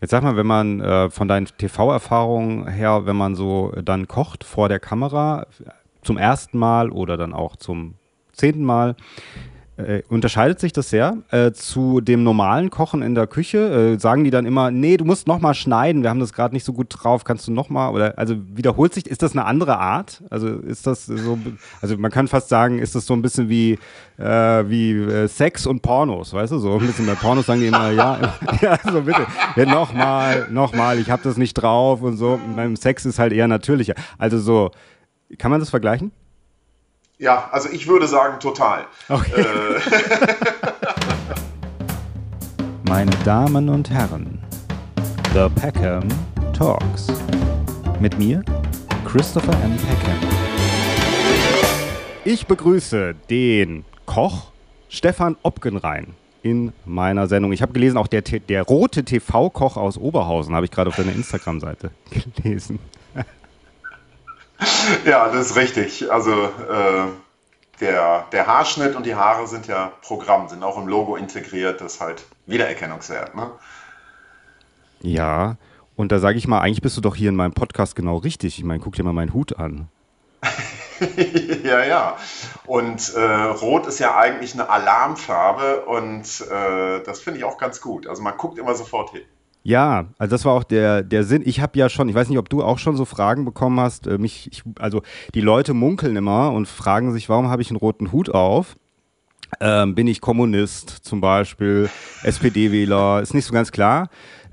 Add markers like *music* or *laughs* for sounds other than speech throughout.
Jetzt sag mal, wenn man äh, von deinen TV-Erfahrungen her, wenn man so dann kocht vor der Kamera zum ersten Mal oder dann auch zum zehnten Mal, äh, unterscheidet sich das sehr äh, zu dem normalen Kochen in der Küche? Äh, sagen die dann immer, nee, du musst noch mal schneiden, wir haben das gerade nicht so gut drauf, kannst du noch mal oder also wiederholt sich, ist das eine andere Art? Also ist das so, also man kann fast sagen, ist das so ein bisschen wie äh, wie äh, Sex und Pornos, weißt du, so ein bisschen bei Pornos sagen die immer, ja, *laughs* ja, so bitte, ja, noch mal, noch mal, ich habe das nicht drauf und so. Und beim Sex ist halt eher natürlicher. Also so, kann man das vergleichen? Ja, also ich würde sagen total. Okay. Äh. *laughs* Meine Damen und Herren, The Peckham Talks. Mit mir, Christopher M. Peckham. Ich begrüße den Koch Stefan Opgenrein in meiner Sendung. Ich habe gelesen, auch der, der rote TV-Koch aus Oberhausen habe ich gerade auf deiner Instagram-Seite *laughs* gelesen *laughs* ja, das ist richtig. Also äh, der, der Haarschnitt und die Haare sind ja Programm, sind auch im Logo integriert, das ist halt Wiedererkennungswert. Ne? Ja, und da sage ich mal, eigentlich bist du doch hier in meinem Podcast genau richtig. Ich meine, guck dir mal meinen Hut an. *laughs* ja, ja. Und äh, Rot ist ja eigentlich eine Alarmfarbe und äh, das finde ich auch ganz gut. Also man guckt immer sofort hin. Ja, also das war auch der, der Sinn. Ich habe ja schon, ich weiß nicht, ob du auch schon so Fragen bekommen hast. Äh, mich, ich, also die Leute munkeln immer und fragen sich, warum habe ich einen roten Hut auf? Ähm, bin ich Kommunist zum Beispiel, SPD-Wähler, ist nicht so ganz klar.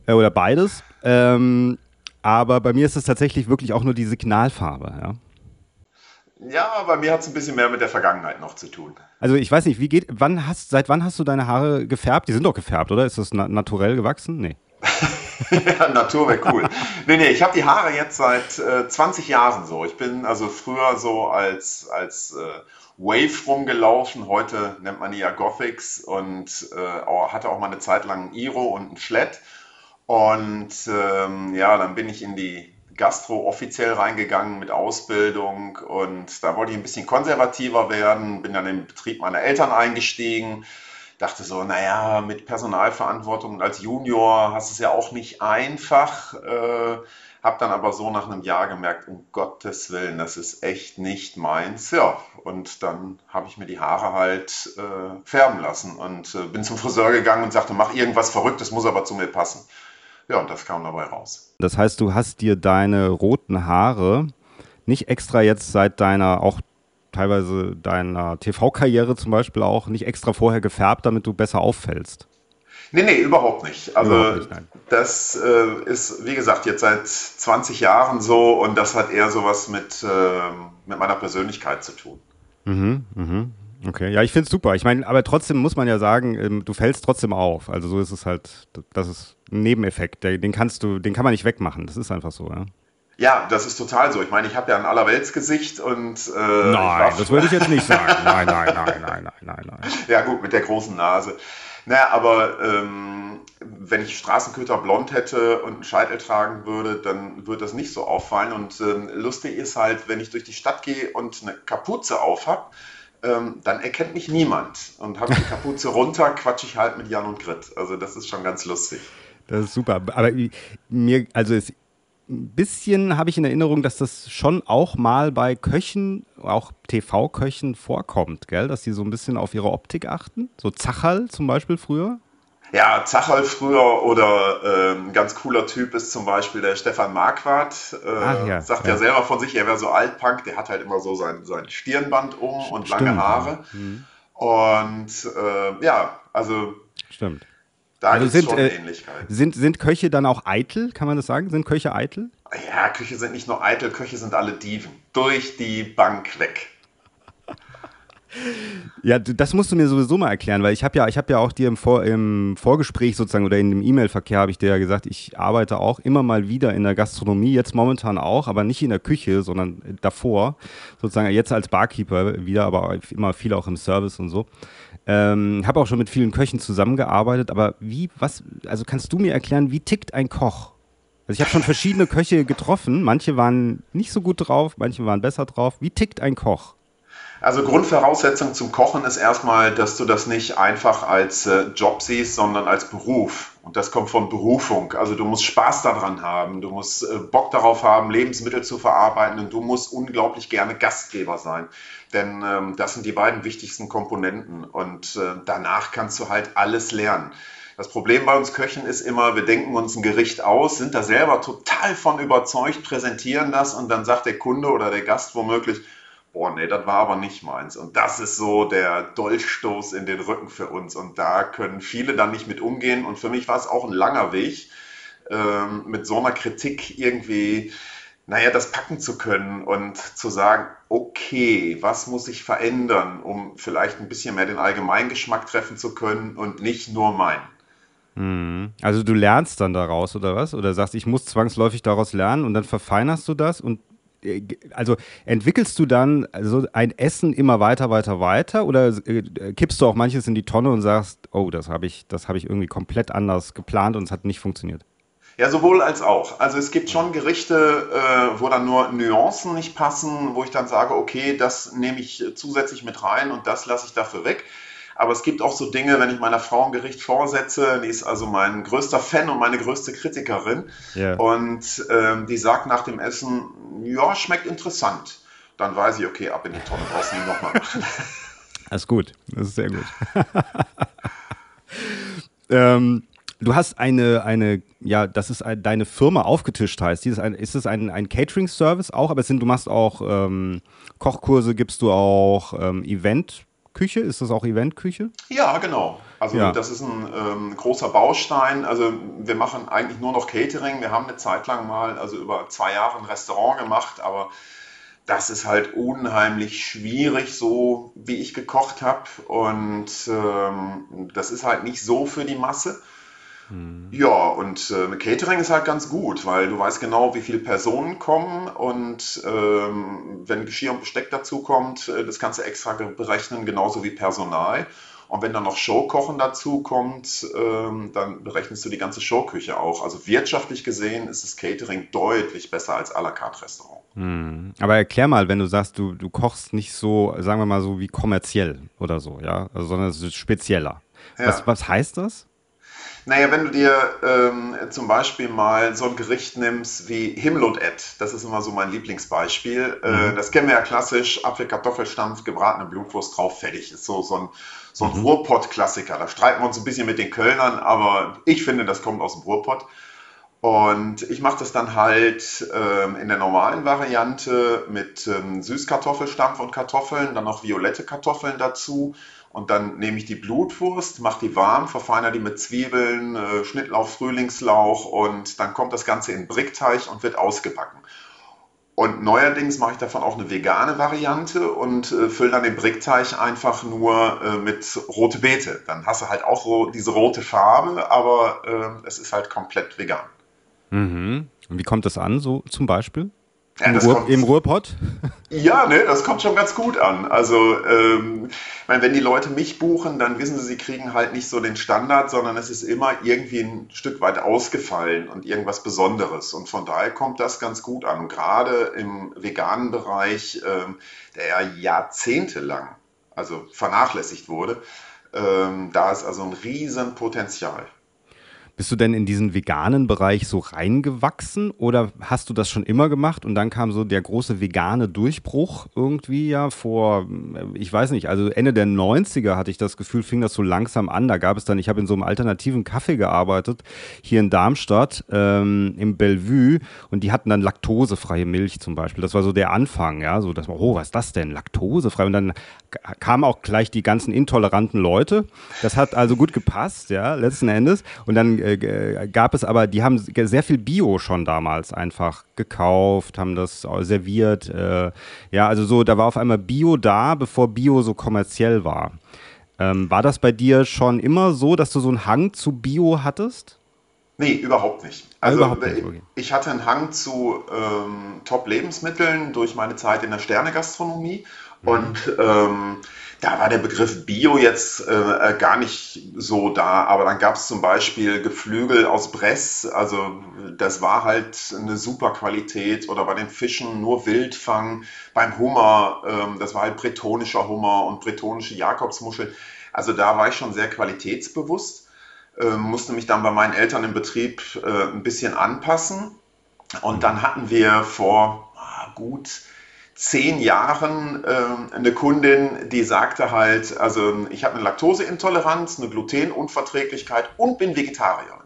Äh, oder beides. Ähm, aber bei mir ist es tatsächlich wirklich auch nur die Signalfarbe, ja. Ja, bei mir hat es ein bisschen mehr mit der Vergangenheit noch zu tun. Also ich weiß nicht, wie geht, wann hast, seit wann hast du deine Haare gefärbt? Die sind doch gefärbt, oder? Ist das na naturell gewachsen? Nee. *laughs* Natur wäre cool. nee, nee, ich habe die Haare jetzt seit äh, 20 Jahren so. Ich bin also früher so als, als äh, Wave rumgelaufen. Heute nennt man die ja Gothics und äh, hatte auch mal eine Zeit lang ein Iro und ein Flat. Und ähm, ja, dann bin ich in die Gastro offiziell reingegangen mit Ausbildung und da wollte ich ein bisschen konservativer werden, bin dann im Betrieb meiner Eltern eingestiegen dachte so, naja, mit Personalverantwortung als Junior hast du es ja auch nicht einfach. Äh, hab dann aber so nach einem Jahr gemerkt, um Gottes Willen, das ist echt nicht meins. Ja, und dann habe ich mir die Haare halt äh, färben lassen und äh, bin zum Friseur gegangen und sagte, mach irgendwas Verrücktes, muss aber zu mir passen. Ja, und das kam dabei raus. Das heißt, du hast dir deine roten Haare nicht extra jetzt seit deiner auch teilweise deiner TV-Karriere zum Beispiel auch nicht extra vorher gefärbt, damit du besser auffällst? Nee, nee, überhaupt nicht. Also überhaupt nicht, das äh, ist, wie gesagt, jetzt seit 20 Jahren so und das hat eher sowas mit, äh, mit meiner Persönlichkeit zu tun. Mhm, mhm. Okay, ja, ich finde es super. Ich meine, aber trotzdem muss man ja sagen, ähm, du fällst trotzdem auf. Also so ist es halt, das ist ein Nebeneffekt. Den kannst du, den kann man nicht wegmachen. Das ist einfach so, ja. Ja, das ist total so. Ich meine, ich habe ja ein Allerweltsgesicht und. Äh, nein, das würde ich jetzt nicht sagen. *laughs* Nein, nein, nein, nein, nein, nein, nein. Ja, gut, mit der großen Nase. Naja, aber ähm, wenn ich Straßenköter blond hätte und einen Scheitel tragen würde, dann würde das nicht so auffallen. Und ähm, lustig ist halt, wenn ich durch die Stadt gehe und eine Kapuze auf habe, ähm, dann erkennt mich niemand. Und habe die Kapuze *laughs* runter, quatsche ich halt mit Jan und Grit. Also das ist schon ganz lustig. Das ist super. Aber mir, also es ein bisschen habe ich in Erinnerung, dass das schon auch mal bei Köchen, auch TV-Köchen vorkommt, gell? dass die so ein bisschen auf ihre Optik achten. So Zacherl zum Beispiel früher. Ja, Zacherl früher oder ein ganz cooler Typ ist zum Beispiel der Stefan Marquardt. Äh, ja, sagt ja. ja. selber von sich, er wäre so altpunk, der hat halt immer so sein, sein Stirnband um und Stimmt, lange Haare. Mhm. Und äh, ja, also. Stimmt. Da also sind, schon äh, Sind, sind Köche dann auch eitel, kann man das sagen? Sind Köche eitel? Ja, Köche sind nicht nur eitel, Köche sind alle Dieven. Durch die Bank weg. *laughs* Ja, das musst du mir sowieso mal erklären, weil ich habe ja, ich habe ja auch dir im, Vor, im Vorgespräch sozusagen oder in dem E-Mail-Verkehr habe ich dir ja gesagt, ich arbeite auch immer mal wieder in der Gastronomie, jetzt momentan auch, aber nicht in der Küche, sondern davor, sozusagen jetzt als Barkeeper wieder, aber immer viel auch im Service und so. Ähm, habe auch schon mit vielen Köchen zusammengearbeitet, aber wie, was, also kannst du mir erklären, wie tickt ein Koch? Also ich habe schon verschiedene Köche getroffen, manche waren nicht so gut drauf, manche waren besser drauf. Wie tickt ein Koch? Also Grundvoraussetzung zum Kochen ist erstmal, dass du das nicht einfach als äh, Job siehst, sondern als Beruf. Und das kommt von Berufung. Also du musst Spaß daran haben, du musst äh, Bock darauf haben, Lebensmittel zu verarbeiten und du musst unglaublich gerne Gastgeber sein. Denn ähm, das sind die beiden wichtigsten Komponenten. Und äh, danach kannst du halt alles lernen. Das Problem bei uns Köchen ist immer, wir denken uns ein Gericht aus, sind da selber total von überzeugt, präsentieren das und dann sagt der Kunde oder der Gast womöglich, boah, nee, das war aber nicht meins. Und das ist so der Dolchstoß in den Rücken für uns. Und da können viele dann nicht mit umgehen. Und für mich war es auch ein langer Weg, ähm, mit so einer Kritik irgendwie, naja, das packen zu können und zu sagen, okay, was muss ich verändern, um vielleicht ein bisschen mehr den Allgemeingeschmack treffen zu können und nicht nur meinen. Mhm. Also du lernst dann daraus oder was? Oder sagst, ich muss zwangsläufig daraus lernen und dann verfeinerst du das und also entwickelst du dann also ein Essen immer weiter, weiter, weiter oder äh, kippst du auch manches in die Tonne und sagst, oh, das habe ich, das ich irgendwie komplett anders geplant und es hat nicht funktioniert? Ja, sowohl als auch. Also es gibt schon Gerichte, äh, wo dann nur Nuancen nicht passen, wo ich dann sage, okay, das nehme ich zusätzlich mit rein und das lasse ich dafür weg. Aber es gibt auch so Dinge, wenn ich meiner Frau ein Gericht vorsetze, die ist also mein größter Fan und meine größte Kritikerin. Yeah. Und ähm, die sagt nach dem Essen, ja, schmeckt interessant. Dann weiß ich, okay, ab in die Tonne, brauchst du nochmal machen. *laughs* Das ist gut, das ist sehr gut. *laughs* ähm, du hast eine, eine, ja, das ist ein, deine Firma aufgetischt heißt. Ist, ein, ist es ein, ein Catering-Service auch, aber sind, du machst auch ähm, Kochkurse, gibst du auch ähm, Event- Küche? Ist das auch Eventküche? Ja, genau. Also ja. das ist ein ähm, großer Baustein. Also wir machen eigentlich nur noch Catering. Wir haben eine Zeit lang mal, also über zwei Jahre ein Restaurant gemacht, aber das ist halt unheimlich schwierig, so wie ich gekocht habe. Und ähm, das ist halt nicht so für die Masse. Mhm. Ja, und äh, Catering ist halt ganz gut, weil du weißt genau, wie viele Personen kommen und ähm, wenn Geschirr und Besteck dazu kommt, äh, das kannst du extra berechnen, genauso wie Personal. Und wenn dann noch Showkochen dazu kommt, ähm, dann berechnest du die ganze Showküche auch. Also wirtschaftlich gesehen ist das Catering deutlich besser als à la carte Restaurant. Hm. Aber erklär mal, wenn du sagst, du, du kochst nicht so, sagen wir mal so wie kommerziell oder so, ja, also, sondern es ist spezieller. Ja. Was, was heißt das? Naja, wenn du dir ähm, zum Beispiel mal so ein Gericht nimmst wie Himmel und Ed, das ist immer so mein Lieblingsbeispiel. Äh, mhm. Äh, das kennen wir ja klassisch, Apfel, Kartoffelstampf, gebratene Blutwurst drauf, fertig. Ist so, so ein, so ein mhm. Ruhrpott-Klassiker. Da streiten wir uns ein bisschen mit den Kölnern, aber ich finde, das kommt aus dem Ruhrpott. Und ich mache das dann halt ähm, in der normalen Variante mit ähm, Süßkartoffelstampf und Kartoffeln, dann noch violette Kartoffeln dazu und dann nehme ich die Blutwurst, mache die warm, verfeinere die mit Zwiebeln, äh, Schnittlauch, Frühlingslauch und dann kommt das Ganze in Brickteig und wird ausgebacken. Und neuerdings mache ich davon auch eine vegane Variante und äh, fülle dann den Brickteig einfach nur äh, mit rote Beete. Dann hast du halt auch so diese rote Farbe, aber äh, es ist halt komplett vegan. Mhm. Und wie kommt das an, so zum Beispiel? Ja, Im, Ruhr, kommt, Im, Ruhrpott? Ja, ne, das kommt schon ganz gut an. Also, ähm, meine, wenn die Leute mich buchen, dann wissen sie, sie kriegen halt nicht so den Standard, sondern es ist immer irgendwie ein Stück weit ausgefallen und irgendwas Besonderes. Und von daher kommt das ganz gut an. Und gerade im veganen Bereich, ähm, der ja jahrzehntelang also vernachlässigt wurde, ähm, da ist also ein Riesenpotenzial. Bist du denn in diesen veganen Bereich so reingewachsen oder hast du das schon immer gemacht und dann kam so der große vegane Durchbruch irgendwie ja vor, ich weiß nicht, also Ende der 90er hatte ich das Gefühl, fing das so langsam an. Da gab es dann, ich habe in so einem alternativen Kaffee gearbeitet, hier in Darmstadt, ähm, im Bellevue und die hatten dann laktosefreie Milch zum Beispiel. Das war so der Anfang, ja, so dass man, oh, was ist das denn? Laktosefrei. Und dann kamen auch gleich die ganzen intoleranten Leute. Das hat also gut gepasst, ja, letzten Endes. Und dann äh, gab es aber, die haben sehr viel Bio schon damals einfach gekauft, haben das serviert. Äh, ja, also so, da war auf einmal Bio da, bevor Bio so kommerziell war. Ähm, war das bei dir schon immer so, dass du so einen Hang zu Bio hattest? Nee, überhaupt nicht. Also überhaupt nicht, okay. ich hatte einen Hang zu ähm, Top-Lebensmitteln durch meine Zeit in der Sternegastronomie mhm. und ähm, da war der Begriff Bio jetzt äh, äh gar nicht so da, aber dann gab es zum Beispiel Geflügel aus Bress, also das war halt eine super Qualität oder bei den Fischen nur Wildfang, beim Hummer, ähm, das war halt bretonischer Hummer und bretonische Jakobsmuscheln, also da war ich schon sehr qualitätsbewusst äh, musste mich dann bei meinen Eltern im Betrieb äh, ein bisschen anpassen. Und dann hatten wir vor ah, gut zehn Jahren äh, eine Kundin, die sagte halt, also ich habe eine Laktoseintoleranz, eine Glutenunverträglichkeit und bin Vegetarierin.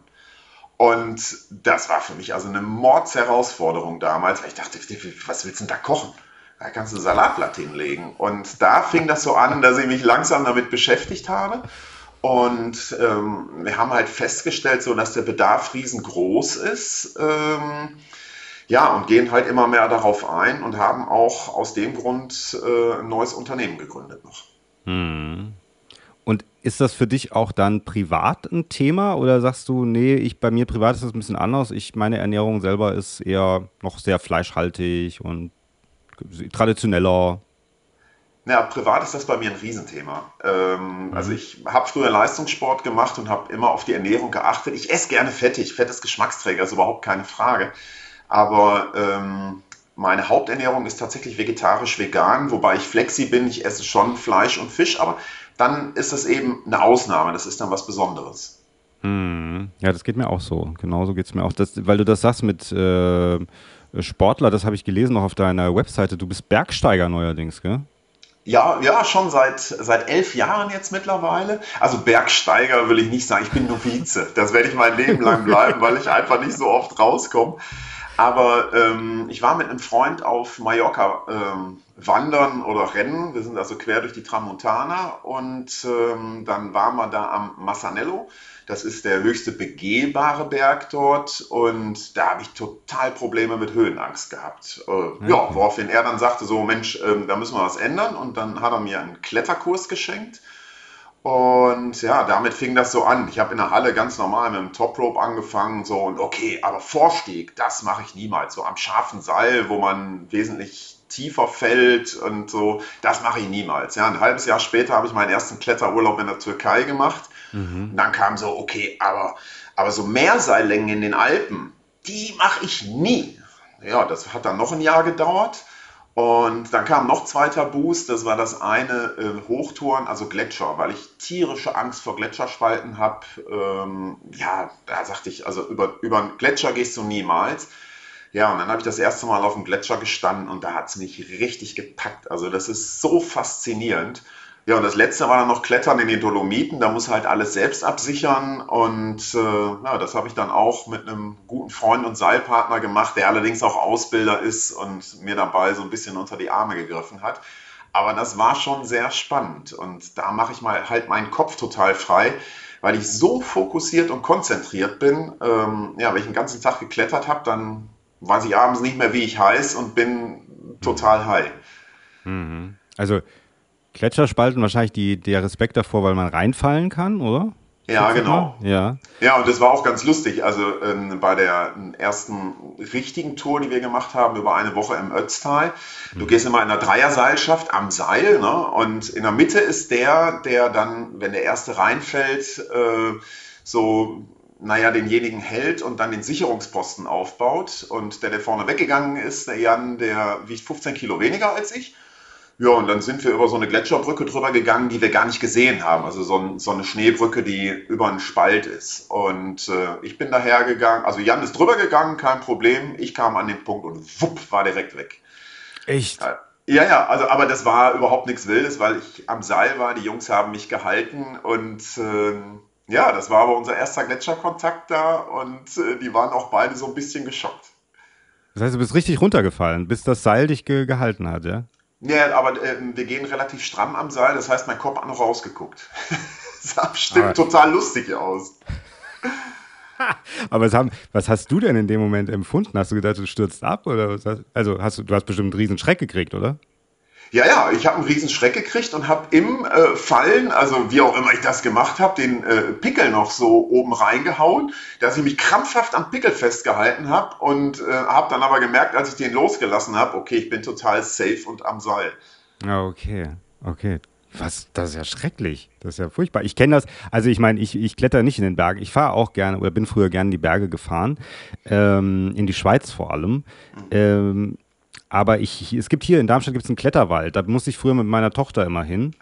Und das war für mich also eine Mordsherausforderung damals, ich dachte, was willst du denn da kochen? Da kannst du Salatblatt hinlegen. Und da fing das so an, dass ich mich langsam damit beschäftigt habe. Und ähm, wir haben halt festgestellt, so dass der Bedarf riesengroß ist. Ähm, ja, und gehen halt immer mehr darauf ein und haben auch aus dem Grund äh, ein neues Unternehmen gegründet noch. Hm. Und ist das für dich auch dann privat ein Thema oder sagst du, nee, ich bei mir privat ist das ein bisschen anders. Ich meine Ernährung selber ist eher noch sehr fleischhaltig und traditioneller. Ja, privat ist das bei mir ein Riesenthema. Ähm, mhm. Also ich habe früher Leistungssport gemacht und habe immer auf die Ernährung geachtet. Ich esse gerne fettig, Fett ist Geschmacksträger, ist überhaupt keine Frage. Aber ähm, meine Haupternährung ist tatsächlich vegetarisch-vegan, wobei ich flexi bin. Ich esse schon Fleisch und Fisch, aber dann ist es eben eine Ausnahme. Das ist dann was Besonderes. Hm. Ja, das geht mir auch so. Genauso geht es mir auch. Das, weil du das sagst mit äh, Sportler, das habe ich gelesen noch auf deiner Webseite. Du bist Bergsteiger neuerdings, gell? Ja, ja, schon seit, seit elf Jahren jetzt mittlerweile. Also Bergsteiger will ich nicht sagen, ich bin Novize. Das werde ich mein Leben lang *laughs* bleiben, weil ich einfach nicht so oft rauskomme. Aber ähm, ich war mit einem Freund auf Mallorca ähm, wandern oder rennen. Wir sind also quer durch die Tramontana und ähm, dann waren wir da am Massanello. Das ist der höchste begehbare Berg dort und da habe ich total Probleme mit Höhenangst gehabt. Äh, ja, woraufhin er dann sagte, so Mensch, äh, da müssen wir was ändern und dann hat er mir einen Kletterkurs geschenkt. Und ja, damit fing das so an. Ich habe in der Halle ganz normal mit dem Top Rope angefangen, so und okay, aber Vorstieg, das mache ich niemals. So am scharfen Seil, wo man wesentlich tiefer fällt und so, das mache ich niemals. Ja, ein halbes Jahr später habe ich meinen ersten Kletterurlaub in der Türkei gemacht Mhm. Und dann kam so, okay, aber, aber so Mehrseillängen in den Alpen, die mache ich nie. Ja, das hat dann noch ein Jahr gedauert. Und dann kam noch zweiter Boost, das war das eine äh, Hochtouren, also Gletscher, weil ich tierische Angst vor Gletscherspalten habe. Ähm, ja, da sagte ich, also über, über einen Gletscher gehst du niemals. Ja, und dann habe ich das erste Mal auf dem Gletscher gestanden und da hat es mich richtig gepackt. Also das ist so faszinierend. Ja, und das letzte war dann noch Klettern in den Dolomiten. Da muss halt alles selbst absichern. Und äh, ja, das habe ich dann auch mit einem guten Freund und Seilpartner gemacht, der allerdings auch Ausbilder ist und mir dabei so ein bisschen unter die Arme gegriffen hat. Aber das war schon sehr spannend. Und da mache ich mal halt meinen Kopf total frei, weil ich so fokussiert und konzentriert bin. Ähm, ja, wenn ich den ganzen Tag geklettert habe, dann weiß ich abends nicht mehr, wie ich heiß und bin total high. Mhm. Also Gletscherspalten wahrscheinlich die, der Respekt davor, weil man reinfallen kann, oder? Ja, genau. Ja. ja, und das war auch ganz lustig. Also ähm, bei der ersten richtigen Tour, die wir gemacht haben, über eine Woche im Ötztal, du mhm. gehst immer in einer Dreierseilschaft am Seil, ne? Und in der Mitte ist der, der dann, wenn der erste reinfällt, äh, so naja, denjenigen hält und dann den Sicherungsposten aufbaut. Und der, der vorne weggegangen ist, der Jan, der wiegt 15 Kilo weniger als ich. Ja, und dann sind wir über so eine Gletscherbrücke drüber gegangen, die wir gar nicht gesehen haben. Also so, so eine Schneebrücke, die über einen Spalt ist. Und äh, ich bin daher gegangen, also Jan ist drüber gegangen, kein Problem. Ich kam an den Punkt und wupp, war direkt weg. Echt? Ja, ja, also aber das war überhaupt nichts Wildes, weil ich am Seil war, die Jungs haben mich gehalten und äh, ja, das war aber unser erster Gletscherkontakt da und äh, die waren auch beide so ein bisschen geschockt. Das heißt, du bist richtig runtergefallen, bis das Seil dich ge gehalten hat, ja? Ja, aber äh, wir gehen relativ stramm am Seil, das heißt, mein Kopf hat noch rausgeguckt. *laughs* das sah bestimmt aber total lustig aus. *laughs* aber haben, was hast du denn in dem Moment empfunden? Hast du gedacht, du stürzt ab? Oder was hast, also hast du, du hast bestimmt einen riesen Schreck gekriegt, oder? Ja, ja, ich habe einen riesen Schreck gekriegt und habe im äh, Fallen, also wie auch immer ich das gemacht habe, den äh, Pickel noch so oben reingehauen, dass ich mich krampfhaft am Pickel festgehalten habe und äh, habe dann aber gemerkt, als ich den losgelassen habe, okay, ich bin total safe und am Seil. Okay, okay. Was, das ist ja schrecklich. Das ist ja furchtbar. Ich kenne das, also ich meine, ich, ich kletter nicht in den Berg. Ich fahre auch gerne oder bin früher gerne in die Berge gefahren, ähm, in die Schweiz vor allem. Ähm, aber ich, es gibt hier in Darmstadt gibt es einen Kletterwald. Da musste ich früher mit meiner Tochter immer hin.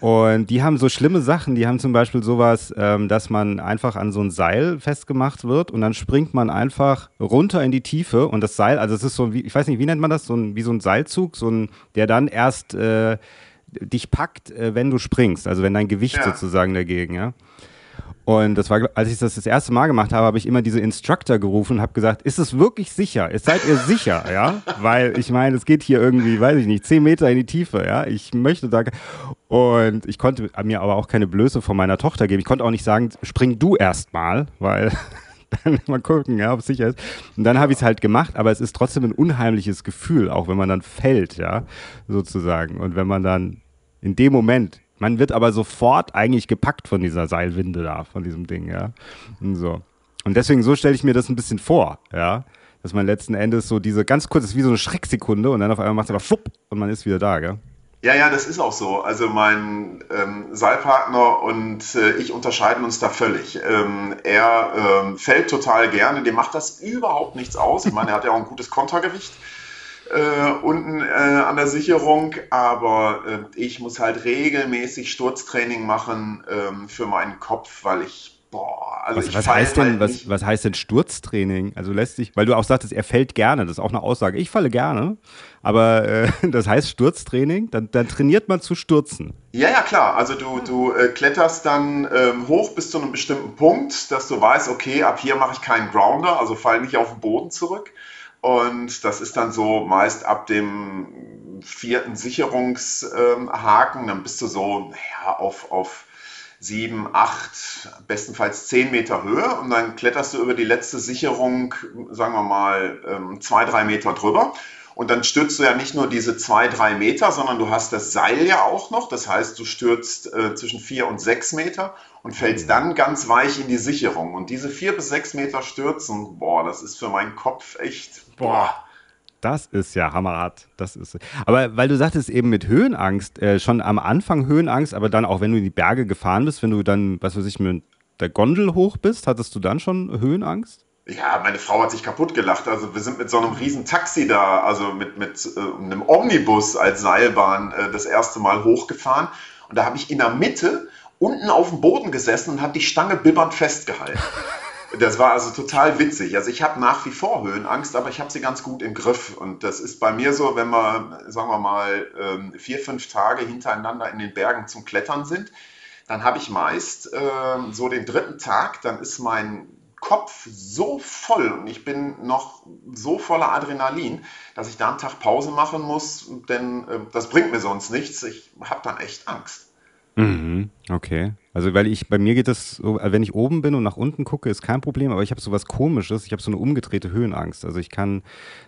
Und die haben so schlimme Sachen. Die haben zum Beispiel sowas, ähm, dass man einfach an so ein Seil festgemacht wird und dann springt man einfach runter in die Tiefe und das Seil, also es ist so, wie, ich weiß nicht, wie nennt man das, so ein, wie so ein Seilzug, so ein, der dann erst äh, dich packt, äh, wenn du springst, also wenn dein Gewicht ja. sozusagen dagegen, ja. Und das war, als ich das das erste Mal gemacht habe, habe ich immer diese Instructor gerufen und habe gesagt, ist es wirklich sicher? Seid ihr sicher, *laughs* ja? Weil ich meine, es geht hier irgendwie, weiß ich nicht, zehn Meter in die Tiefe, ja? Ich möchte da und ich konnte mir aber auch keine Blöße von meiner Tochter geben. Ich konnte auch nicht sagen, spring du erst mal, weil *laughs* dann mal gucken, ja, ob es sicher ist. Und dann habe ich es halt gemacht, aber es ist trotzdem ein unheimliches Gefühl, auch wenn man dann fällt, ja, sozusagen. Und wenn man dann in dem Moment man wird aber sofort eigentlich gepackt von dieser Seilwinde da, von diesem Ding, ja. Und so. Und deswegen so stelle ich mir das ein bisschen vor, ja. Dass man letzten Endes so diese ganz kurz, ist wie so eine Schrecksekunde und dann auf einmal macht es aber flupp und man ist wieder da, gell? Ja, ja, das ist auch so. Also mein ähm, Seilpartner und äh, ich unterscheiden uns da völlig. Ähm, er ähm, fällt total gerne, dem macht das überhaupt nichts aus. Ich meine, er hat ja auch ein gutes Kontergewicht äh, unten äh, an der Sicherung, aber äh, ich muss halt regelmäßig Sturztraining machen ähm, für meinen Kopf, weil ich Boah, also was, was heißt denn, halt was, was heißt denn Sturztraining? Also lässt sich, weil du auch sagtest, er fällt gerne, das ist auch eine Aussage. Ich falle gerne, aber äh, *laughs* das heißt Sturztraining, dann, dann, trainiert man zu stürzen. Ja, ja, klar. Also du, du äh, kletterst dann ähm, hoch bis zu einem bestimmten Punkt, dass du weißt, okay, ab hier mache ich keinen Grounder, also fall nicht auf den Boden zurück. Und das ist dann so meist ab dem vierten Sicherungshaken, dann bist du so ja, auf, auf sieben, acht, bestenfalls zehn Meter Höhe und dann kletterst du über die letzte Sicherung, sagen wir mal, ähm, zwei, drei Meter drüber. Und dann stürzt du ja nicht nur diese zwei, drei Meter, sondern du hast das Seil ja auch noch. Das heißt, du stürzt äh, zwischen vier und sechs Meter und fällst mhm. dann ganz weich in die Sicherung. Und diese vier bis sechs Meter Stürzen, boah, das ist für meinen Kopf echt, boah. Das ist ja hammerhart. Das ist. Aber weil du sagtest eben mit Höhenangst, äh, schon am Anfang Höhenangst, aber dann auch wenn du in die Berge gefahren bist, wenn du dann, was weiß ich, mit der Gondel hoch bist, hattest du dann schon Höhenangst? Ja, meine Frau hat sich kaputt gelacht. Also wir sind mit so einem riesen Taxi da, also mit, mit äh, einem Omnibus als Seilbahn äh, das erste Mal hochgefahren. Und da habe ich in der Mitte unten auf dem Boden gesessen und habe die Stange bibbernd festgehalten. *laughs* Das war also total witzig. Also ich habe nach wie vor Höhenangst, aber ich habe sie ganz gut im Griff. Und das ist bei mir so, wenn wir, sagen wir mal, ähm, vier, fünf Tage hintereinander in den Bergen zum Klettern sind, dann habe ich meist ähm, so den dritten Tag, dann ist mein Kopf so voll und ich bin noch so voller Adrenalin, dass ich da einen Tag Pause machen muss, denn äh, das bringt mir sonst nichts. Ich habe dann echt Angst. Mhm, okay. Also weil ich, bei mir geht das so, wenn ich oben bin und nach unten gucke, ist kein Problem, aber ich habe so was komisches, ich habe so eine umgedrehte Höhenangst. Also ich kann,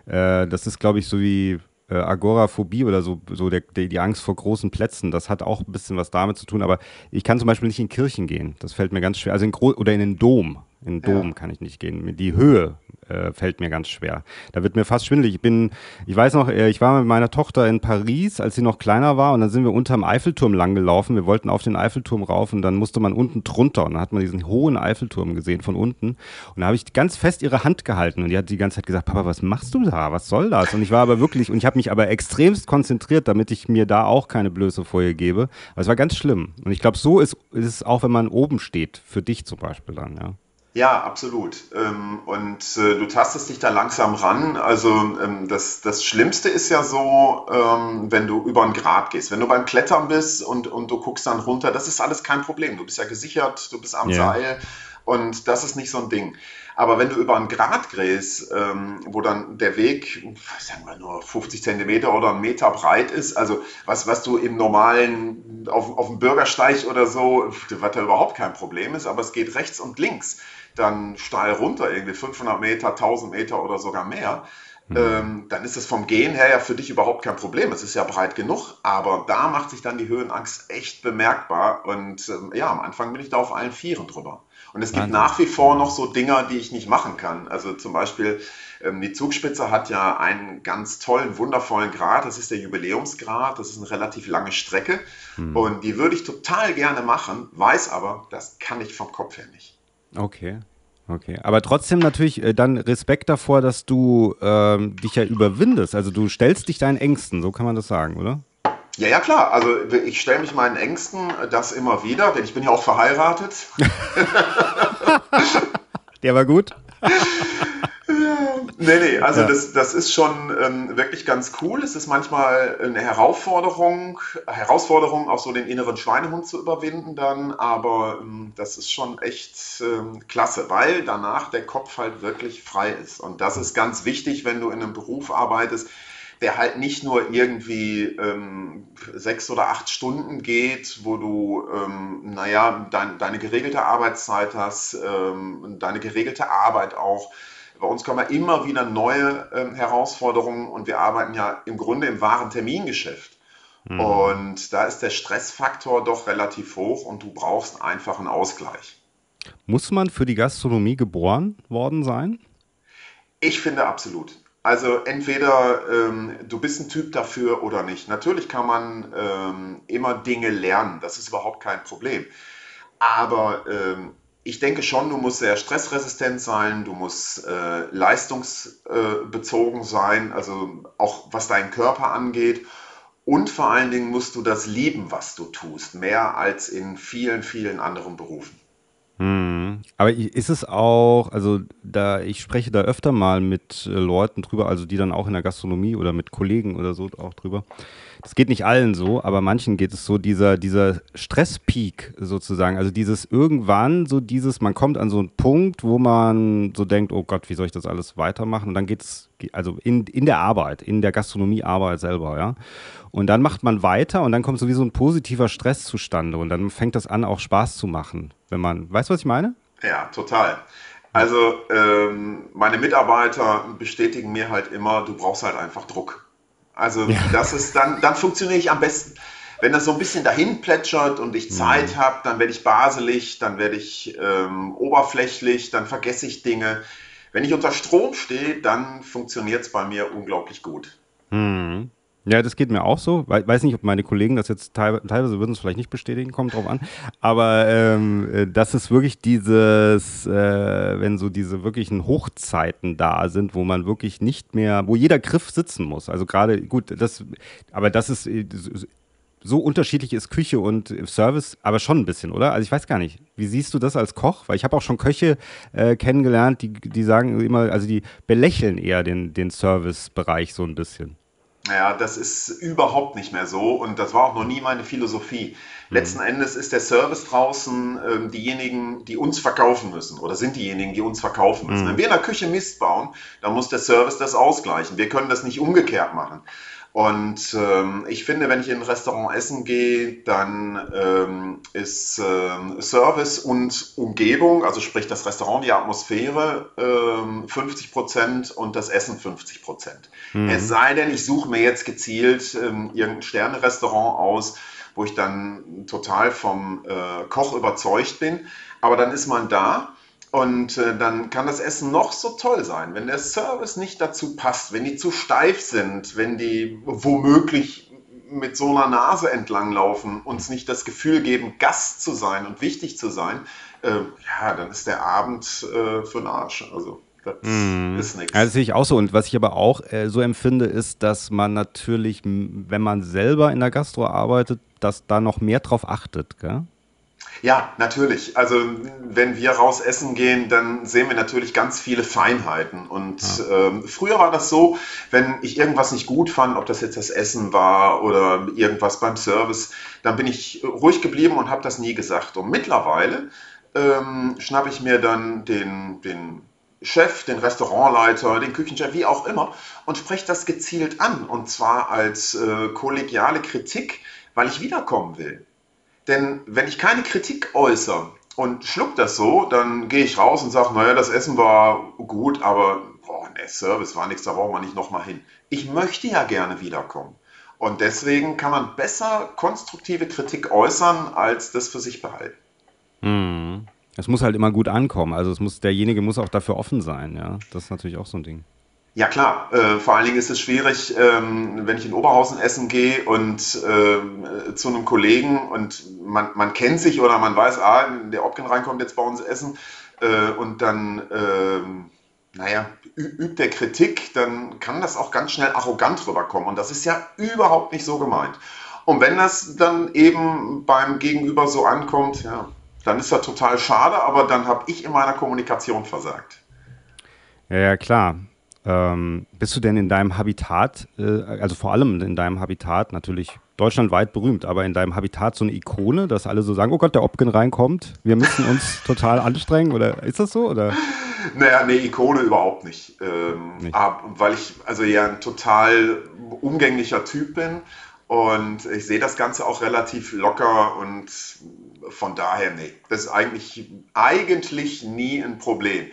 äh, das ist glaube ich so wie äh, Agoraphobie oder so, so der, der, die Angst vor großen Plätzen, das hat auch ein bisschen was damit zu tun, aber ich kann zum Beispiel nicht in Kirchen gehen. Das fällt mir ganz schwer. Also in Gro oder in den Dom. In den Dom ja. kann ich nicht gehen. Die Höhe äh, fällt mir ganz schwer. Da wird mir fast schwindelig. Ich bin, ich weiß noch, äh, ich war mit meiner Tochter in Paris, als sie noch kleiner war, und dann sind wir unterm Eiffelturm langgelaufen. Wir wollten auf den Eiffelturm rauf und dann musste man unten drunter und dann hat man diesen hohen Eiffelturm gesehen von unten. Und da habe ich ganz fest ihre Hand gehalten und die hat die ganze Zeit gesagt, Papa, was machst du da? Was soll das? Und ich war aber wirklich, und ich habe mich aber extremst konzentriert, damit ich mir da auch keine Blöße vor ihr gebe. Aber es war ganz schlimm. Und ich glaube, so ist, ist es auch, wenn man oben steht, für dich zum Beispiel dann, ja. Ja, absolut. Ähm, und äh, du tastest dich da langsam ran. Also ähm, das, das Schlimmste ist ja so, ähm, wenn du über einen Grat gehst. Wenn du beim Klettern bist und, und du guckst dann runter, das ist alles kein Problem. Du bist ja gesichert, du bist am yeah. Seil und das ist nicht so ein Ding. Aber wenn du über einen Grat gehst, wo dann der Weg, sagen wir nur 50 Zentimeter oder einen Meter breit ist, also was, was du im normalen, auf, auf dem Bürgersteig oder so, was da überhaupt kein Problem ist, aber es geht rechts und links dann steil runter, irgendwie 500 Meter, 1000 Meter oder sogar mehr, mhm. ähm, dann ist es vom Gehen her ja für dich überhaupt kein Problem. Es ist ja breit genug, aber da macht sich dann die Höhenangst echt bemerkbar. Und ähm, ja, am Anfang bin ich da auf allen Vieren drüber. Und es gibt Wahnsinn. nach wie vor noch so Dinger, die ich nicht machen kann. Also zum Beispiel, ähm, die Zugspitze hat ja einen ganz tollen, wundervollen Grad. Das ist der Jubiläumsgrad. Das ist eine relativ lange Strecke. Mhm. Und die würde ich total gerne machen, weiß aber, das kann ich vom Kopf her nicht. Okay. Okay, aber trotzdem natürlich äh, dann Respekt davor, dass du ähm, dich ja überwindest. Also du stellst dich deinen Ängsten, so kann man das sagen, oder? Ja, ja, klar. Also ich stelle mich meinen Ängsten das immer wieder, denn ich bin ja auch verheiratet. *laughs* Der war gut. *laughs* nee, nee, also ja. das, das ist schon ähm, wirklich ganz cool. Es ist manchmal eine Herausforderung, Herausforderung, auch so den inneren Schweinehund zu überwinden dann, aber ähm, das ist schon echt ähm, klasse, weil danach der Kopf halt wirklich frei ist. Und das ist ganz wichtig, wenn du in einem Beruf arbeitest, der halt nicht nur irgendwie ähm, sechs oder acht Stunden geht, wo du, ähm, naja, dein, deine geregelte Arbeitszeit hast, ähm, deine geregelte Arbeit auch, bei uns kommen ja immer wieder neue ähm, Herausforderungen und wir arbeiten ja im Grunde im wahren Termingeschäft. Mhm. Und da ist der Stressfaktor doch relativ hoch und du brauchst einfach einen Ausgleich. Muss man für die Gastronomie geboren worden sein? Ich finde absolut. Also entweder ähm, du bist ein Typ dafür oder nicht. Natürlich kann man ähm, immer Dinge lernen, das ist überhaupt kein Problem. Aber ähm, ich denke schon, du musst sehr stressresistent sein, du musst äh, leistungsbezogen äh, sein, also auch was deinen Körper angeht. Und vor allen Dingen musst du das lieben, was du tust, mehr als in vielen, vielen anderen Berufen. Hm. Aber ist es auch, also da ich spreche da öfter mal mit äh, Leuten drüber, also die dann auch in der Gastronomie oder mit Kollegen oder so auch drüber. Das geht nicht allen so, aber manchen geht es so, dieser, dieser Stresspeak sozusagen, also dieses irgendwann, so dieses, man kommt an so einen Punkt, wo man so denkt, oh Gott, wie soll ich das alles weitermachen? Und dann geht es, also in, in der Arbeit, in der Gastronomiearbeit selber, ja. Und dann macht man weiter und dann kommt sowieso ein positiver Stress zustande und dann fängt das an, auch Spaß zu machen, wenn man, weißt du, was ich meine? Ja, total. Also ähm, meine Mitarbeiter bestätigen mir halt immer, du brauchst halt einfach Druck. Also ja. das ist dann, dann funktioniere ich am besten. Wenn das so ein bisschen dahin plätschert und ich Zeit mhm. habe, dann werde ich baselig, dann werde ich ähm, oberflächlich, dann vergesse ich Dinge. Wenn ich unter Strom stehe, dann funktioniert es bei mir unglaublich gut. Mhm. Ja, das geht mir auch so. Weiß nicht, ob meine Kollegen das jetzt teilweise, teilweise würden es vielleicht nicht bestätigen, kommt drauf an. Aber ähm, äh, das ist wirklich dieses, äh, wenn so diese wirklichen Hochzeiten da sind, wo man wirklich nicht mehr, wo jeder Griff sitzen muss. Also gerade, gut, das, aber das ist äh, so unterschiedlich ist Küche und Service, aber schon ein bisschen, oder? Also ich weiß gar nicht. Wie siehst du das als Koch? Weil ich habe auch schon Köche äh, kennengelernt, die, die sagen immer, also die belächeln eher den, den Servicebereich so ein bisschen. Ja, das ist überhaupt nicht mehr so und das war auch noch nie meine Philosophie. Mhm. Letzten Endes ist der Service draußen ähm, diejenigen, die uns verkaufen müssen oder sind diejenigen, die uns verkaufen müssen. Mhm. Wenn wir in der Küche Mist bauen, dann muss der Service das ausgleichen. Wir können das nicht umgekehrt machen. Und ähm, ich finde, wenn ich in ein Restaurant essen gehe, dann ähm, ist ähm, Service und Umgebung, also sprich das Restaurant, die Atmosphäre, ähm, 50 Prozent und das Essen 50 Prozent. Mhm. Es sei denn, ich suche mir jetzt gezielt ähm, irgendein Sternerestaurant aus, wo ich dann total vom äh, Koch überzeugt bin. Aber dann ist man da und äh, dann kann das Essen noch so toll sein. Wenn der Service nicht dazu passt, wenn die zu steif sind, wenn die womöglich mit so einer Nase entlanglaufen, uns nicht das Gefühl geben, Gast zu sein und wichtig zu sein, äh, ja, dann ist der Abend äh, für den Arsch. Also das mm. ist nichts. das sehe ich auch so. Und was ich aber auch äh, so empfinde, ist, dass man natürlich, wenn man selber in der Gastro arbeitet, dass da noch mehr drauf achtet, gell? Ja, natürlich. Also wenn wir raus essen gehen, dann sehen wir natürlich ganz viele Feinheiten. Und ja. ähm, früher war das so, wenn ich irgendwas nicht gut fand, ob das jetzt das Essen war oder irgendwas beim Service, dann bin ich ruhig geblieben und habe das nie gesagt. Und mittlerweile ähm, schnappe ich mir dann den, den Chef, den Restaurantleiter, den Küchenchef, wie auch immer, und spreche das gezielt an. Und zwar als äh, kollegiale Kritik, weil ich wiederkommen will. Denn wenn ich keine Kritik äußere und schluck das so, dann gehe ich raus und sage, naja, das Essen war gut, aber boah, der Service war nichts, da brauchen wir nicht nochmal hin. Ich möchte ja gerne wiederkommen. Und deswegen kann man besser konstruktive Kritik äußern, als das für sich behalten. Hm. Es muss halt immer gut ankommen. Also es muss, derjenige muss auch dafür offen sein, ja. Das ist natürlich auch so ein Ding. Ja klar, äh, vor allen Dingen ist es schwierig, ähm, wenn ich in Oberhausen essen gehe und äh, zu einem Kollegen und man, man kennt sich oder man weiß, ah, der Opken reinkommt jetzt bei uns essen äh, und dann, ähm, naja, übt der Kritik, dann kann das auch ganz schnell arrogant rüberkommen und das ist ja überhaupt nicht so gemeint. Und wenn das dann eben beim Gegenüber so ankommt, ja, dann ist das total schade, aber dann habe ich in meiner Kommunikation versagt. Ja, ja, klar. Ähm, bist du denn in deinem Habitat, äh, also vor allem in deinem Habitat, natürlich deutschlandweit berühmt, aber in deinem Habitat so eine Ikone, dass alle so sagen, oh Gott, der Opgen reinkommt, wir müssen uns *laughs* total anstrengen oder ist das so? Oder? Naja, nee, Ikone überhaupt nicht. Ähm, nicht. Ab, weil ich also ja ein total umgänglicher Typ bin und ich sehe das Ganze auch relativ locker und von daher, nee, das ist eigentlich, eigentlich nie ein Problem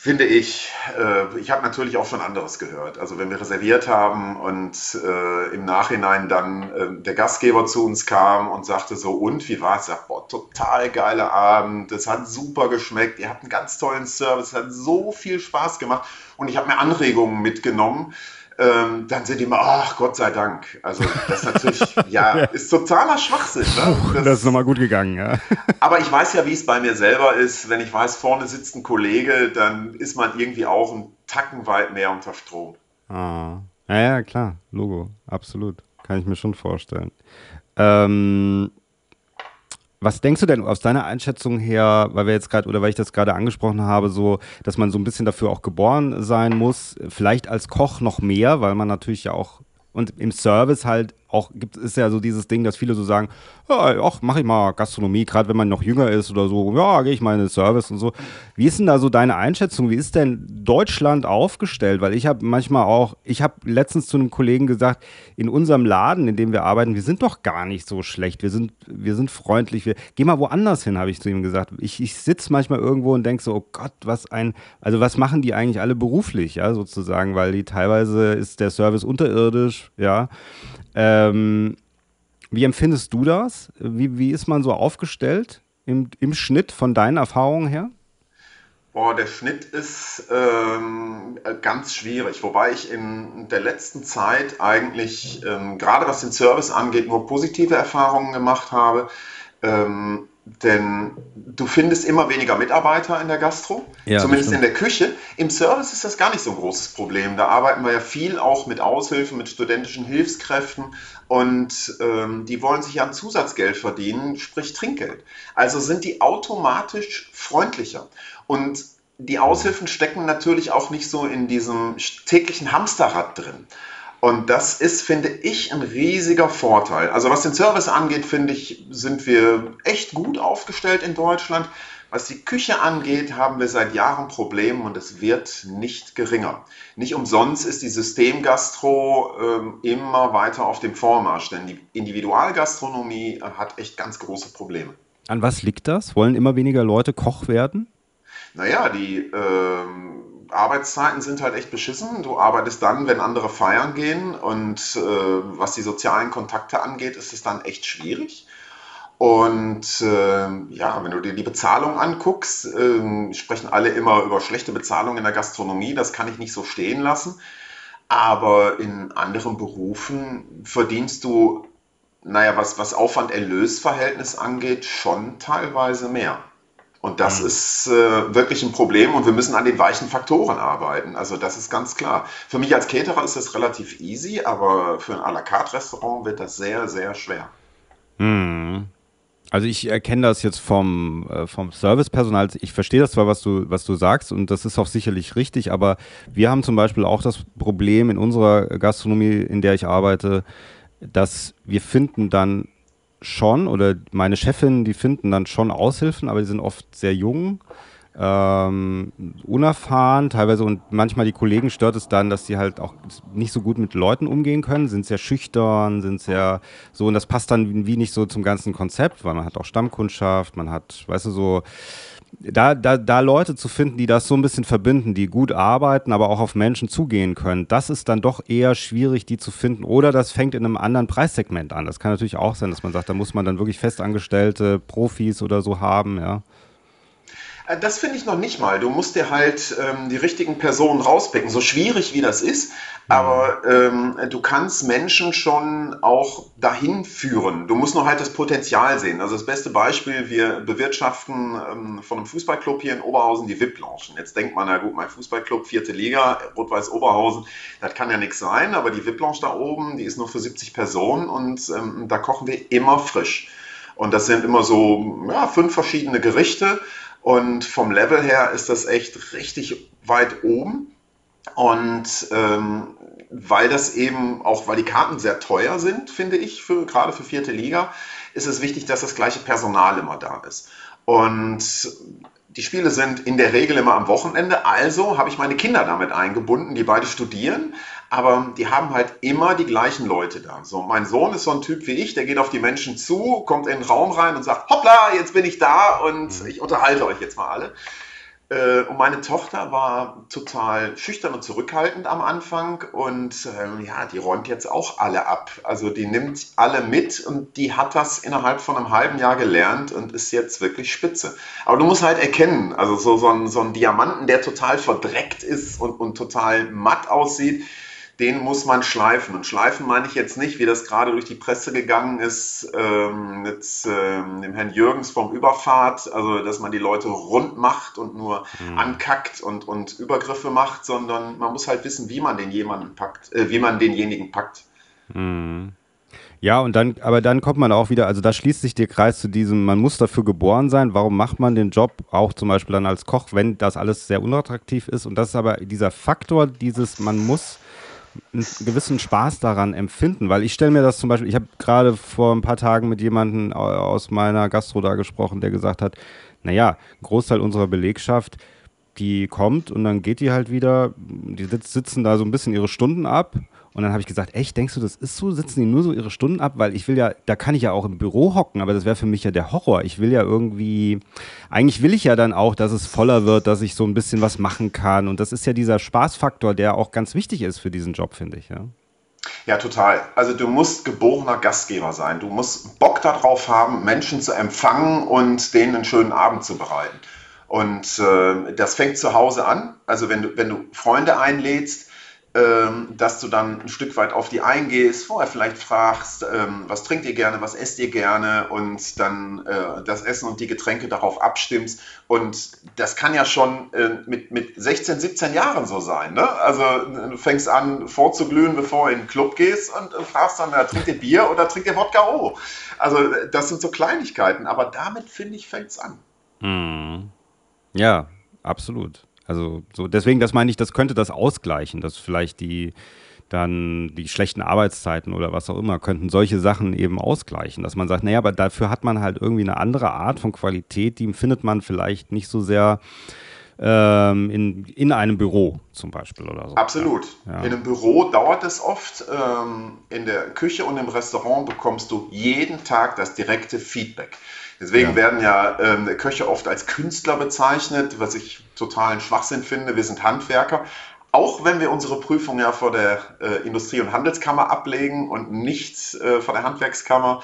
finde ich, äh, ich habe natürlich auch schon anderes gehört. Also wenn wir reserviert haben und äh, im Nachhinein dann äh, der Gastgeber zu uns kam und sagte so, und wie war es? Sagt, boah, total geiler Abend, es hat super geschmeckt, ihr habt einen ganz tollen Service, es hat so viel Spaß gemacht und ich habe mir Anregungen mitgenommen ähm, dann sind die immer, ach Gott sei Dank. Also das ist natürlich, *laughs* ja, ist totaler Schwachsinn. Ne? Das, das ist nochmal gut gegangen, ja. *laughs* aber ich weiß ja, wie es bei mir selber ist. Wenn ich weiß, vorne sitzt ein Kollege, dann ist man irgendwie auch einen Tacken weit mehr unter Strom. Ah. Ja, ja, klar, Logo, absolut. Kann ich mir schon vorstellen. Ähm, was denkst du denn aus deiner Einschätzung her, weil wir jetzt gerade oder weil ich das gerade angesprochen habe, so, dass man so ein bisschen dafür auch geboren sein muss, vielleicht als Koch noch mehr, weil man natürlich ja auch und im Service halt auch gibt ist ja so dieses Ding, dass viele so sagen, ach, mach ich mal Gastronomie, gerade wenn man noch jünger ist oder so, ja, gehe ich mal in den Service und so. Wie ist denn da so deine Einschätzung? Wie ist denn Deutschland aufgestellt? Weil ich habe manchmal auch, ich habe letztens zu einem Kollegen gesagt, in unserem Laden, in dem wir arbeiten, wir sind doch gar nicht so schlecht. Wir sind, wir sind freundlich. Wir, geh mal woanders hin, habe ich zu ihm gesagt. Ich, ich sitze manchmal irgendwo und denke so, oh Gott, was ein, also was machen die eigentlich alle beruflich, ja, sozusagen, weil die teilweise ist der Service unterirdisch, ja. Ähm, wie empfindest du das? Wie, wie ist man so aufgestellt im, im Schnitt von deinen Erfahrungen her? Boah, der Schnitt ist ähm, ganz schwierig, wobei ich in der letzten Zeit eigentlich, ähm, gerade was den Service angeht, nur positive Erfahrungen gemacht habe. Ähm, denn du findest immer weniger Mitarbeiter in der Gastro, ja, zumindest in der Küche. Im Service ist das gar nicht so ein großes Problem. Da arbeiten wir ja viel auch mit Aushilfen, mit studentischen Hilfskräften und ähm, die wollen sich ja ein Zusatzgeld verdienen, sprich Trinkgeld. Also sind die automatisch freundlicher. Und die Aushilfen stecken natürlich auch nicht so in diesem täglichen Hamsterrad drin. Und das ist, finde ich, ein riesiger Vorteil. Also was den Service angeht, finde ich, sind wir echt gut aufgestellt in Deutschland. Was die Küche angeht, haben wir seit Jahren Probleme und es wird nicht geringer. Nicht umsonst ist die Systemgastro ähm, immer weiter auf dem Vormarsch, denn die Individualgastronomie hat echt ganz große Probleme. An was liegt das? Wollen immer weniger Leute Koch werden? Naja, die ähm, Arbeitszeiten sind halt echt beschissen. Du arbeitest dann, wenn andere feiern gehen und äh, was die sozialen Kontakte angeht, ist es dann echt schwierig. Und äh, ja, wenn du dir die Bezahlung anguckst, äh, sprechen alle immer über schlechte Bezahlung in der Gastronomie. Das kann ich nicht so stehen lassen. Aber in anderen Berufen verdienst du, naja, was, was Aufwand-Erlös-Verhältnis angeht, schon teilweise mehr. Und das mhm. ist äh, wirklich ein Problem und wir müssen an den weichen Faktoren arbeiten. Also das ist ganz klar. Für mich als Caterer ist das relativ easy, aber für ein à la carte Restaurant wird das sehr, sehr schwer. Mhm. Also ich erkenne das jetzt vom, äh, vom Servicepersonal. Ich verstehe das zwar, was du, was du sagst, und das ist auch sicherlich richtig, aber wir haben zum Beispiel auch das Problem in unserer Gastronomie, in der ich arbeite, dass wir finden dann schon, oder meine Chefin, die finden dann schon Aushilfen, aber die sind oft sehr jung, ähm, unerfahren, teilweise und manchmal die Kollegen stört es dann, dass sie halt auch nicht so gut mit Leuten umgehen können, sind sehr schüchtern, sind sehr so und das passt dann wie nicht so zum ganzen Konzept, weil man hat auch Stammkundschaft, man hat, weißt du, so da, da, da Leute zu finden, die das so ein bisschen verbinden, die gut arbeiten, aber auch auf Menschen zugehen können, das ist dann doch eher schwierig, die zu finden. Oder das fängt in einem anderen Preissegment an. Das kann natürlich auch sein, dass man sagt, da muss man dann wirklich festangestellte Profis oder so haben, ja. Äh, das finde ich noch nicht mal. Du musst dir halt ähm, die richtigen Personen rauspicken, so schwierig wie das ist. Aber ähm, du kannst Menschen schon auch dahin führen. Du musst nur halt das Potenzial sehen. Also das beste Beispiel, wir bewirtschaften ähm, von einem Fußballclub hier in Oberhausen die VIP-Lounge. Jetzt denkt man, na gut, mein Fußballclub, vierte Liga, Rot-Weiß Oberhausen, das kann ja nichts sein. Aber die VIP-Lounge da oben, die ist nur für 70 Personen und ähm, da kochen wir immer frisch. Und das sind immer so ja, fünf verschiedene Gerichte. Und vom Level her ist das echt richtig weit oben. Und ähm, weil das eben auch, weil die Karten sehr teuer sind, finde ich, für, gerade für vierte Liga, ist es wichtig, dass das gleiche Personal immer da ist. Und die Spiele sind in der Regel immer am Wochenende, also habe ich meine Kinder damit eingebunden, die beide studieren, aber die haben halt immer die gleichen Leute da. So, mein Sohn ist so ein Typ wie ich, der geht auf die Menschen zu, kommt in den Raum rein und sagt, hoppla, jetzt bin ich da und mhm. ich unterhalte euch jetzt mal alle. Äh, und meine Tochter war total schüchtern und zurückhaltend am Anfang und ähm, ja, die räumt jetzt auch alle ab. Also die nimmt alle mit und die hat das innerhalb von einem halben Jahr gelernt und ist jetzt wirklich spitze. Aber du musst halt erkennen, also so, so, ein, so ein Diamanten, der total verdreckt ist und, und total matt aussieht, den muss man schleifen. Und schleifen meine ich jetzt nicht, wie das gerade durch die Presse gegangen ist ähm, mit ähm, dem Herrn Jürgens vom Überfahrt, also dass man die Leute rund macht und nur mhm. ankackt und, und Übergriffe macht, sondern man muss halt wissen, wie man den jemanden packt, äh, wie man denjenigen packt. Mhm. Ja, und dann, aber dann kommt man auch wieder, also da schließt sich der Kreis zu diesem, man muss dafür geboren sein. Warum macht man den Job auch zum Beispiel dann als Koch, wenn das alles sehr unattraktiv ist? Und das ist aber dieser Faktor, dieses, man muss einen gewissen Spaß daran empfinden, weil ich stelle mir das zum Beispiel, ich habe gerade vor ein paar Tagen mit jemandem aus meiner Gastro da gesprochen, der gesagt hat, naja, ein Großteil unserer Belegschaft, die kommt und dann geht die halt wieder, die sitzen da so ein bisschen ihre Stunden ab und dann habe ich gesagt, echt, denkst du, das ist so? Sitzen die nur so ihre Stunden ab? Weil ich will ja, da kann ich ja auch im Büro hocken, aber das wäre für mich ja der Horror. Ich will ja irgendwie, eigentlich will ich ja dann auch, dass es voller wird, dass ich so ein bisschen was machen kann. Und das ist ja dieser Spaßfaktor, der auch ganz wichtig ist für diesen Job, finde ich. Ja. Ja, total. Also du musst geborener Gastgeber sein. Du musst Bock darauf haben, Menschen zu empfangen und denen einen schönen Abend zu bereiten. Und äh, das fängt zu Hause an. Also wenn du, wenn du Freunde einlädst, dass du dann ein Stück weit auf die eingehst, vorher vielleicht fragst, ähm, was trinkt ihr gerne, was esst ihr gerne und dann äh, das Essen und die Getränke darauf abstimmst. Und das kann ja schon äh, mit, mit 16, 17 Jahren so sein. Ne? Also du fängst an vorzuglühen, bevor du in den Club gehst und äh, fragst dann, trinkt ihr Bier oder trinkt ihr Wodka O? Also das sind so Kleinigkeiten, aber damit, finde ich, fängt es an. Hm. Ja, absolut. Also so deswegen, das meine ich, das könnte das ausgleichen, dass vielleicht die dann die schlechten Arbeitszeiten oder was auch immer könnten solche Sachen eben ausgleichen, dass man sagt, naja, aber dafür hat man halt irgendwie eine andere Art von Qualität, die findet man vielleicht nicht so sehr ähm, in, in einem Büro zum Beispiel oder so. Absolut. Ja. In einem Büro dauert es oft. Ähm, in der Küche und im Restaurant bekommst du jeden Tag das direkte Feedback. Deswegen ja. werden ja ähm, Köche oft als Künstler bezeichnet, was ich totalen Schwachsinn finde. Wir sind Handwerker. Auch wenn wir unsere Prüfung ja vor der äh, Industrie- und Handelskammer ablegen und nicht äh, vor der Handwerkskammer.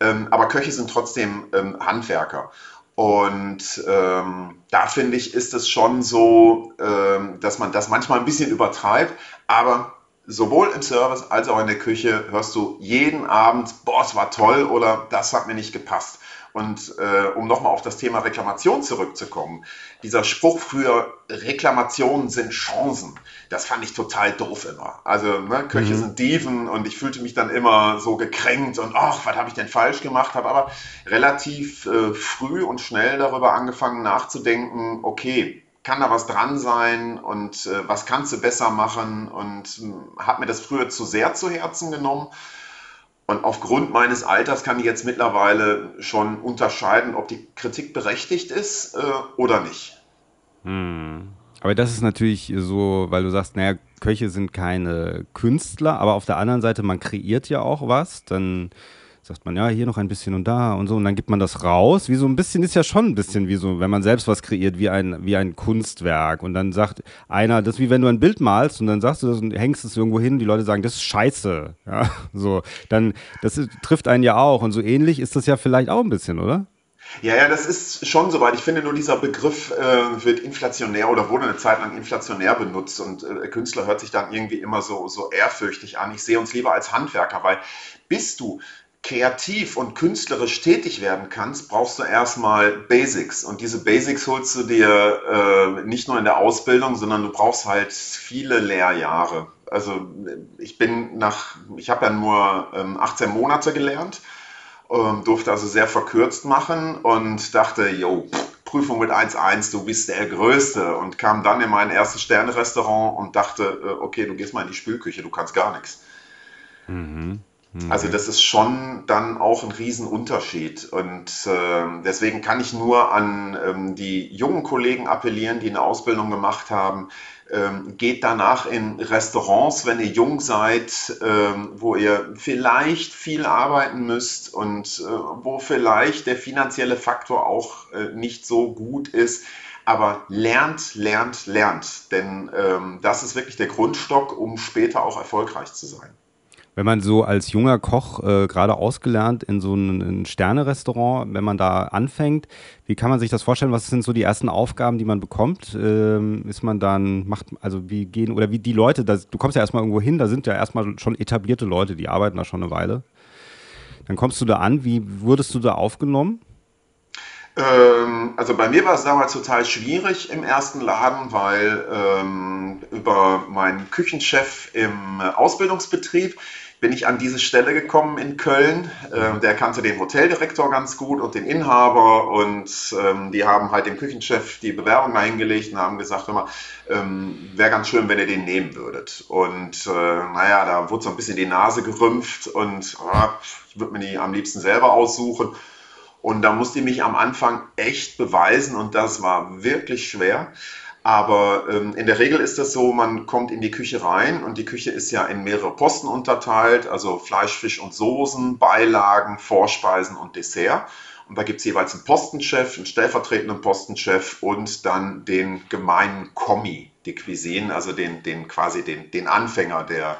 Ähm, aber Köche sind trotzdem ähm, Handwerker. Und ähm, da finde ich, ist es schon so, ähm, dass man das manchmal ein bisschen übertreibt. Aber sowohl im Service als auch in der Küche hörst du jeden Abend, boah, es war toll oder das hat mir nicht gepasst. Und äh, um nochmal auf das Thema Reklamation zurückzukommen, dieser Spruch früher, Reklamationen sind Chancen, das fand ich total doof immer. Also ne, Köche mhm. sind Dieven und ich fühlte mich dann immer so gekränkt und ach, was habe ich denn falsch gemacht, habe aber relativ äh, früh und schnell darüber angefangen nachzudenken, okay, kann da was dran sein und äh, was kannst du besser machen und äh, habe mir das früher zu sehr zu Herzen genommen und aufgrund meines Alters kann ich jetzt mittlerweile schon unterscheiden, ob die Kritik berechtigt ist äh, oder nicht. Hm. Aber das ist natürlich so, weil du sagst, naja, Köche sind keine Künstler, aber auf der anderen Seite, man kreiert ja auch was, dann sagt man, ja, hier noch ein bisschen und da und so. Und dann gibt man das raus. Wie so ein bisschen ist ja schon ein bisschen wie so, wenn man selbst was kreiert, wie ein, wie ein Kunstwerk. Und dann sagt einer, das ist wie wenn du ein Bild malst und dann sagst du das und hängst es irgendwo hin. Die Leute sagen, das ist scheiße. *laughs* Ja, so. Dann, das trifft einen ja auch. Und so ähnlich ist das ja vielleicht auch ein bisschen, oder? Ja, ja, das ist schon soweit. Ich finde nur, dieser Begriff äh, wird inflationär oder wurde eine Zeit lang inflationär benutzt und äh, Künstler hört sich dann irgendwie immer so, so ehrfürchtig an. Ich sehe uns lieber als Handwerker, weil bist du kreativ und künstlerisch tätig werden kannst, brauchst du erstmal Basics. Und diese Basics holst du dir äh, nicht nur in der Ausbildung, sondern du brauchst halt viele Lehrjahre. Also ich bin nach, ich habe ja nur ähm, 18 Monate gelernt ähm, durfte also sehr verkürzt machen und dachte, jo, Prüfung mit 1-1, du bist der Größte und kam dann in mein erstes Sterne-Restaurant und dachte, äh, okay, du gehst mal in die Spülküche, du kannst gar nichts. Mhm. Mhm. Also das ist schon dann auch ein Riesenunterschied. Und äh, deswegen kann ich nur an ähm, die jungen Kollegen appellieren, die eine Ausbildung gemacht haben, ähm, geht danach in Restaurants, wenn ihr jung seid, ähm, wo ihr vielleicht viel arbeiten müsst und äh, wo vielleicht der finanzielle Faktor auch äh, nicht so gut ist. Aber lernt, lernt, lernt. Denn ähm, das ist wirklich der Grundstock, um später auch erfolgreich zu sein. Wenn man so als junger Koch äh, gerade ausgelernt in so ein, ein Sterne-Restaurant, wenn man da anfängt, wie kann man sich das vorstellen? Was sind so die ersten Aufgaben, die man bekommt? Ähm, ist man dann, macht, also wie gehen, oder wie die Leute, das, du kommst ja erstmal irgendwo hin, da sind ja erstmal schon etablierte Leute, die arbeiten da schon eine Weile. Dann kommst du da an, wie wurdest du da aufgenommen? Ähm, also bei mir war es damals total schwierig im ersten Laden, weil ähm, über meinen Küchenchef im Ausbildungsbetrieb bin ich an diese Stelle gekommen in Köln. Ähm, der kannte den Hoteldirektor ganz gut und den Inhaber und ähm, die haben halt dem Küchenchef die Bewerbung eingelegt und haben gesagt, hör mal, ähm, wäre ganz schön, wenn ihr den nehmen würdet. Und äh, naja, da wurde so ein bisschen die Nase gerümpft und äh, ich würde mir die am liebsten selber aussuchen. Und da musste ich mich am Anfang echt beweisen und das war wirklich schwer. Aber ähm, in der Regel ist das so, man kommt in die Küche rein und die Küche ist ja in mehrere Posten unterteilt, also Fleisch, Fisch und Soßen, Beilagen, Vorspeisen und Dessert. Und da gibt es jeweils einen Postenchef, einen stellvertretenden Postenchef und dann den gemeinen Kommi, die Cuisine, also den, den quasi den, den Anfänger, der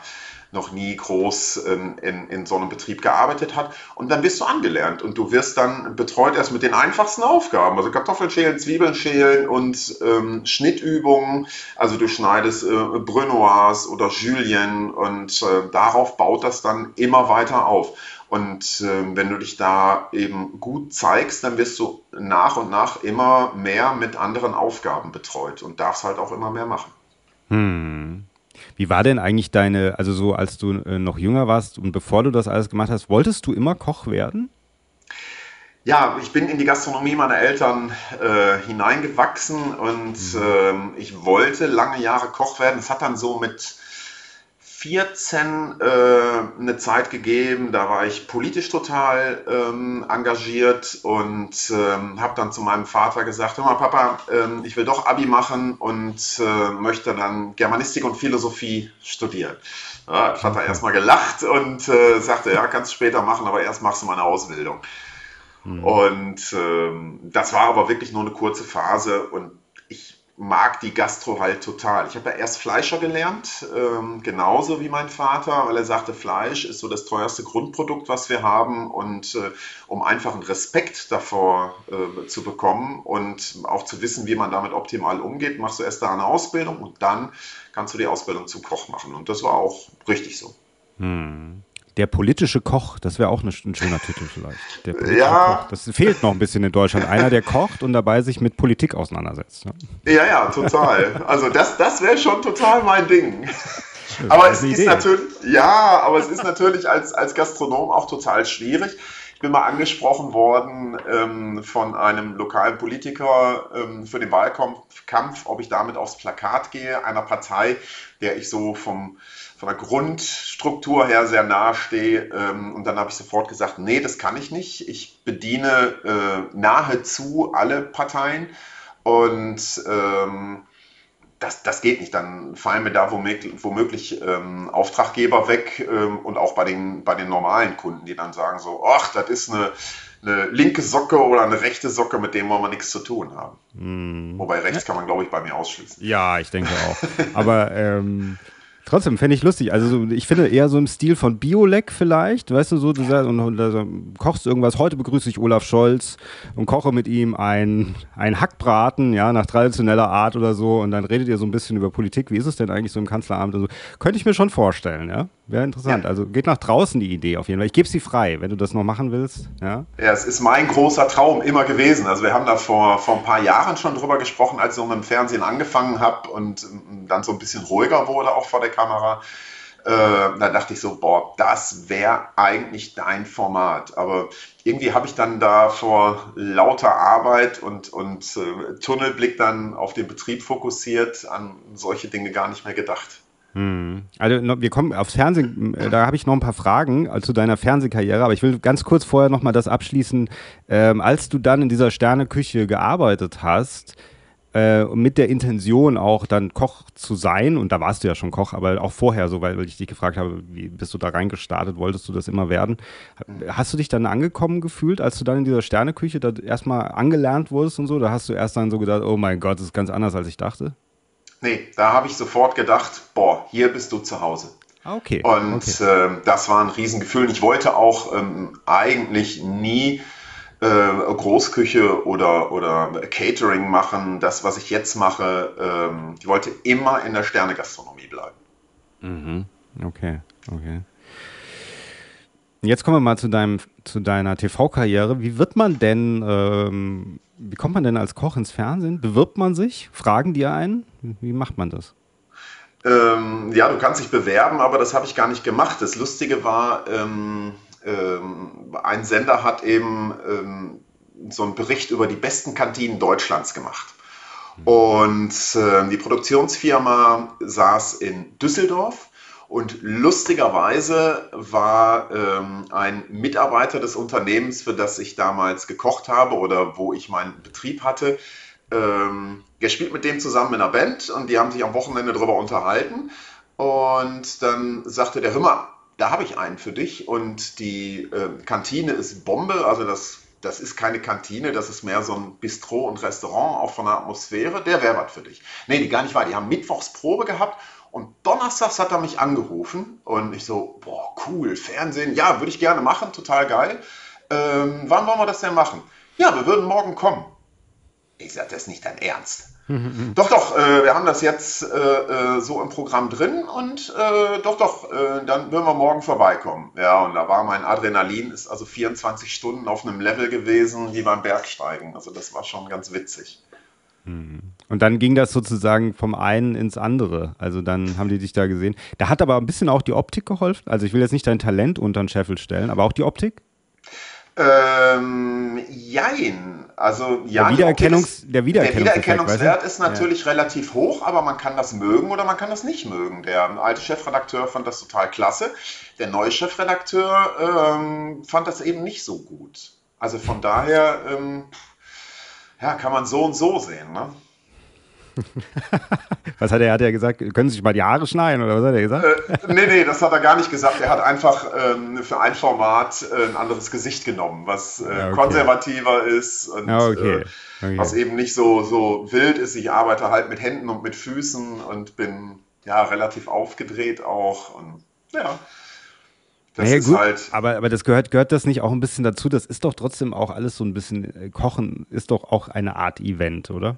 noch nie groß in, in, in, so einem Betrieb gearbeitet hat. Und dann wirst du angelernt und du wirst dann betreut erst mit den einfachsten Aufgaben, also Kartoffeln schälen, Zwiebeln schälen und ähm, Schnittübungen. Also du schneidest äh, Brunoise oder Julien und äh, darauf baut das dann immer weiter auf. Und äh, wenn du dich da eben gut zeigst, dann wirst du nach und nach immer mehr mit anderen Aufgaben betreut und darfst halt auch immer mehr machen. Hm. Wie war denn eigentlich deine, also so als du äh, noch jünger warst und bevor du das alles gemacht hast, wolltest du immer Koch werden? Ja, ich bin in die Gastronomie meiner Eltern äh, hineingewachsen und mhm. äh, ich wollte lange Jahre Koch werden. Es hat dann so mit 14 äh, eine Zeit gegeben, da war ich politisch total ähm, engagiert und ähm, habe dann zu meinem Vater gesagt, hör mal Papa, ähm, ich will doch Abi machen und äh, möchte dann Germanistik und Philosophie studieren. Ja, Vater okay. erstmal gelacht und äh, sagte, ja, kannst du später machen, aber erst machst du meine Ausbildung. Mhm. Und ähm, das war aber wirklich nur eine kurze Phase und mag die Gastro halt total. Ich habe ja erst Fleischer gelernt, ähm, genauso wie mein Vater, weil er sagte, Fleisch ist so das teuerste Grundprodukt, was wir haben. Und äh, um einfach einen Respekt davor äh, zu bekommen und auch zu wissen, wie man damit optimal umgeht, machst du erst da eine Ausbildung und dann kannst du die Ausbildung zum Koch machen. Und das war auch richtig so. Hm. Der politische Koch, das wäre auch ein schöner Titel vielleicht. Ja. Koch. Das fehlt noch ein bisschen in Deutschland. Einer, der kocht und dabei sich mit Politik auseinandersetzt. Ja, ja, ja total. Also das, das wäre schon total mein Ding. Aber es ist natürlich, ja, aber es ist natürlich als, als Gastronom auch total schwierig. Ich bin mal angesprochen worden ähm, von einem lokalen Politiker ähm, für den Wahlkampf, ob ich damit aufs Plakat gehe, einer Partei, der ich so vom von der Grundstruktur her sehr nahe stehe. Ähm, und dann habe ich sofort gesagt, nee, das kann ich nicht. Ich bediene äh, nahezu alle Parteien. Und ähm, das, das geht nicht. Dann fallen mir da womöglich, womöglich ähm, Auftraggeber weg ähm, und auch bei den, bei den normalen Kunden, die dann sagen so, ach, das ist eine, eine linke Socke oder eine rechte Socke, mit dem wollen wir nichts zu tun haben. Mm. Wobei rechts kann man, glaube ich, bei mir ausschließen. Ja, ich denke auch. Aber ähm, Trotzdem fände ich lustig. Also so, ich finde eher so im Stil von Biolek vielleicht, weißt du, so, du sagst, und, und also, kochst irgendwas. Heute begrüße ich Olaf Scholz und koche mit ihm ein, ein Hackbraten, ja, nach traditioneller Art oder so. Und dann redet ihr so ein bisschen über Politik. Wie ist es denn eigentlich so im Kanzleramt? Also, könnte ich mir schon vorstellen, ja. Wäre interessant. Ja. Also geht nach draußen die Idee auf jeden Fall. Ich gebe sie frei, wenn du das noch machen willst. Ja? ja, es ist mein großer Traum immer gewesen. Also wir haben da vor, vor ein paar Jahren schon drüber gesprochen, als ich so mit dem Fernsehen angefangen habe und ähm, dann so ein bisschen ruhiger wurde auch vor der Kamera. Äh, da dachte ich so, boah, das wäre eigentlich dein Format. Aber irgendwie habe ich dann da vor lauter Arbeit und, und äh, Tunnelblick dann auf den Betrieb fokussiert, an solche Dinge gar nicht mehr gedacht. Hm. Also wir kommen aufs Fernsehen, äh, da habe ich noch ein paar Fragen äh, zu deiner Fernsehkarriere, aber ich will ganz kurz vorher nochmal das abschließen. Ähm, als du dann in dieser Sterneküche gearbeitet hast, äh, mit der Intention auch dann Koch zu sein, und da warst du ja schon Koch, aber auch vorher so, weil, weil ich dich gefragt habe, wie bist du da reingestartet, wolltest du das immer werden? Hast du dich dann angekommen gefühlt, als du dann in dieser Sterneküche da erstmal angelernt wurdest und so? Da hast du erst dann so gedacht, oh mein Gott, das ist ganz anders, als ich dachte? Nee, da habe ich sofort gedacht, boah, hier bist du zu Hause. Ah, okay. Und okay. Äh, das war ein Riesengefühl. Ich wollte auch ähm, eigentlich nie äh, Großküche oder, oder Catering machen. Das, was ich jetzt mache, ähm, ich wollte immer in der Sternegastronomie bleiben. Mhm. Okay, okay. Jetzt kommen wir mal zu, deinem, zu deiner TV-Karriere. Wie wird man denn, ähm, wie kommt man denn als Koch ins Fernsehen? Bewirbt man sich? Fragen die einen? Wie macht man das? Ähm, ja, du kannst dich bewerben, aber das habe ich gar nicht gemacht. Das Lustige war, ähm, ähm, ein Sender hat eben ähm, so einen Bericht über die besten Kantinen Deutschlands gemacht. Und äh, die Produktionsfirma saß in Düsseldorf und lustigerweise war ähm, ein Mitarbeiter des Unternehmens, für das ich damals gekocht habe oder wo ich meinen Betrieb hatte, ähm, der spielt mit dem zusammen in einer Band und die haben sich am Wochenende darüber unterhalten. Und dann sagte der Hümmer, da habe ich einen für dich und die äh, Kantine ist Bombe, also das, das ist keine Kantine, das ist mehr so ein Bistro und Restaurant, auch von der Atmosphäre, der wäre was für dich. Nee, die gar nicht wahr, die haben Mittwochsprobe gehabt und donnerstags hat er mich angerufen und ich so, boah, cool, Fernsehen, ja, würde ich gerne machen, total geil. Ähm, wann wollen wir das denn machen? Ja, wir würden morgen kommen. Ich sage, das ist nicht dein Ernst. *laughs* doch, doch, äh, wir haben das jetzt äh, äh, so im Programm drin und äh, doch, doch, äh, dann würden wir morgen vorbeikommen. Ja, und da war mein Adrenalin, ist also 24 Stunden auf einem Level gewesen wie beim Bergsteigen. Also das war schon ganz witzig. Mhm. Und dann ging das sozusagen vom einen ins andere. Also dann haben die dich da gesehen. Da hat aber ein bisschen auch die Optik geholfen. Also ich will jetzt nicht dein Talent unter den Scheffel stellen, aber auch die Optik? Ähm, jein. Also ja, der, Wiedererkennungs, der, Wiedererkennungswert, der Wiedererkennungswert ist natürlich ja. relativ hoch, aber man kann das mögen oder man kann das nicht mögen. Der alte Chefredakteur fand das total klasse. Der neue Chefredakteur ähm, fand das eben nicht so gut. Also von daher ähm, ja, kann man so und so sehen. Ne? *laughs* was hat er? Hat er gesagt, können Sie sich mal die Haare schneiden oder was hat er gesagt? Äh, nee, nee, das hat er gar nicht gesagt. Er hat einfach ähm, für ein Format äh, ein anderes Gesicht genommen, was äh, okay. konservativer ist und okay. Äh, okay. was eben nicht so, so wild ist. Ich arbeite halt mit Händen und mit Füßen und bin ja relativ aufgedreht auch. Und ja. Das naja, ist gut, halt. Aber, aber das gehört, gehört das nicht auch ein bisschen dazu? Das ist doch trotzdem auch alles so ein bisschen, äh, Kochen ist doch auch eine Art Event, oder?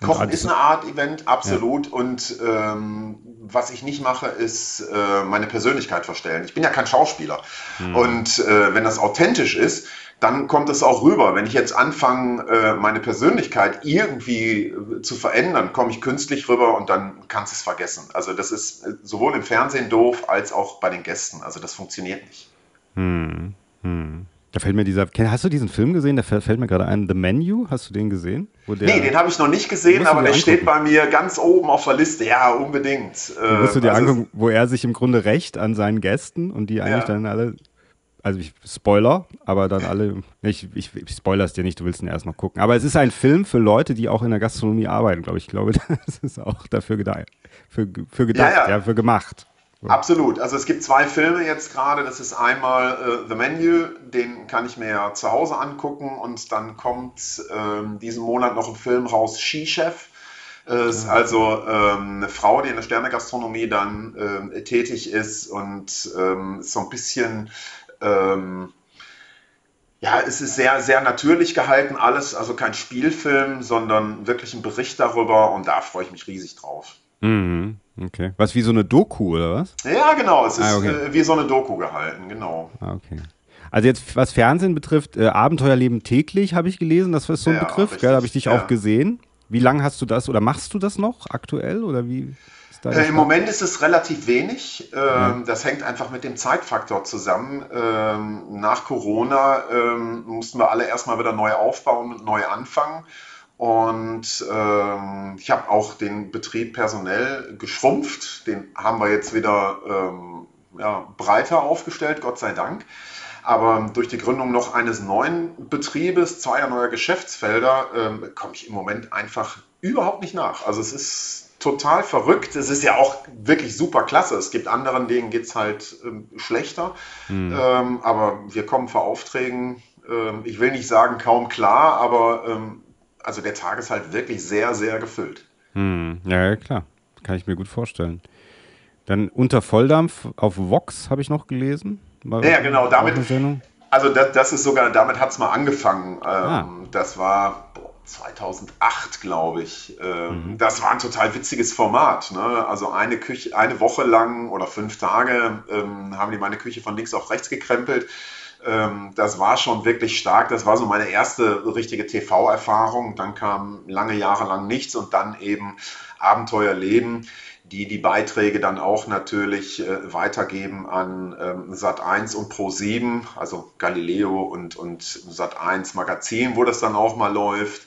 Kochen ist eine Art Event, absolut. Ja. Und ähm, was ich nicht mache, ist äh, meine Persönlichkeit verstellen. Ich bin ja kein Schauspieler. Mhm. Und äh, wenn das authentisch ist, dann kommt es auch rüber. Wenn ich jetzt anfange, äh, meine Persönlichkeit irgendwie äh, zu verändern, komme ich künstlich rüber und dann kannst du es vergessen. Also das ist äh, sowohl im Fernsehen doof als auch bei den Gästen. Also das funktioniert nicht. Hm. Hm. Da fällt mir dieser. Hast du diesen Film gesehen? Da fällt mir gerade ein. The Menu. Hast du den gesehen? Wo der, nee, den habe ich noch nicht gesehen, aber der angucken. steht bei mir ganz oben auf der Liste. Ja, unbedingt. Den musst du dir also angucken, wo er sich im Grunde rächt an seinen Gästen und die eigentlich ja. dann alle also ich Spoiler, aber dann alle, ich, ich, ich spoiler es dir nicht, du willst ihn erst noch gucken. Aber es ist ein Film für Leute, die auch in der Gastronomie arbeiten, glaube ich. Ich glaube, *laughs* das ist auch dafür gedacht, für, für gedacht, ja, ja. ja für gemacht. Absolut. Also es gibt zwei Filme jetzt gerade. Das ist einmal äh, The Menu, den kann ich mir ja zu Hause angucken und dann kommt ähm, diesen Monat noch ein Film raus, Ski-Chef. Äh, ist also ähm, eine Frau, die in der Sternegastronomie dann ähm, tätig ist und ähm, so ein bisschen ähm, ja, es ist sehr, sehr natürlich gehalten, alles, also kein Spielfilm, sondern wirklich ein Bericht darüber und da freue ich mich riesig drauf. Mhm. Okay. Was wie so eine Doku oder was? Ja, genau. Es ist ah, okay. äh, wie so eine Doku gehalten, genau. Ah, okay. Also jetzt, was Fernsehen betrifft, äh, Abenteuerleben täglich habe ich gelesen, das ist so ein ja, Begriff, Da habe ich dich ja. auch gesehen. Wie lange hast du das oder machst du das noch aktuell oder wie? Äh, Im Moment ist es relativ wenig. Ähm, ja. Das hängt einfach mit dem Zeitfaktor zusammen. Ähm, nach Corona ähm, mussten wir alle erstmal wieder neu aufbauen und neu anfangen. Und ähm, ich habe auch den Betrieb personell geschrumpft. Den haben wir jetzt wieder ähm, ja, breiter aufgestellt, Gott sei Dank. Aber durch die Gründung noch eines neuen Betriebes, zweier neuer Geschäftsfelder, ähm, komme ich im Moment einfach überhaupt nicht nach. Also es ist total verrückt. Es ist ja auch wirklich super klasse. Es gibt anderen, denen geht es halt ähm, schlechter. Mhm. Ähm, aber wir kommen vor Aufträgen, ähm, ich will nicht sagen kaum klar, aber ähm, also der Tag ist halt wirklich sehr, sehr gefüllt. Hm, ja, ja, klar. Kann ich mir gut vorstellen. Dann unter Volldampf auf Vox habe ich noch gelesen. Ja, genau. Damit, also das, das, ist sogar, damit hat es mal angefangen. Ähm, ah. Das war 2008, glaube ich. Ähm, mhm. Das war ein total witziges Format. Ne? Also eine Küche, eine Woche lang oder fünf Tage ähm, haben die meine Küche von links auf rechts gekrempelt ähm, das war schon wirklich stark. Das war so meine erste richtige TV-Erfahrung. Dann kam lange Jahre lang nichts und dann eben Abenteuerleben, die die Beiträge dann auch natürlich äh, weitergeben an ähm, Sat1 und Pro7, also Galileo und, und Sat1 Magazin, wo das dann auch mal läuft.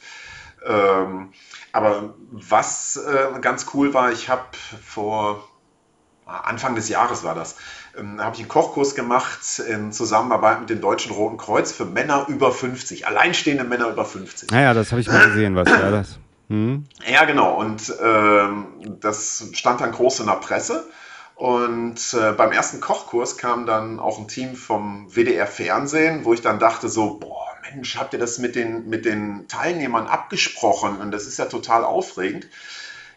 Ähm, aber was äh, ganz cool war, ich habe vor Anfang des Jahres war das, ähm, habe ich einen Kochkurs gemacht in Zusammenarbeit mit dem Deutschen Roten Kreuz für Männer über 50, alleinstehende Männer über 50. Naja, das habe ich mal gesehen, was war das? Hm? Ja, genau. Und ähm, das stand dann groß in der Presse. Und äh, beim ersten Kochkurs kam dann auch ein Team vom WDR Fernsehen, wo ich dann dachte so, boah, Mensch, habt ihr das mit den, mit den Teilnehmern abgesprochen? Und das ist ja total aufregend.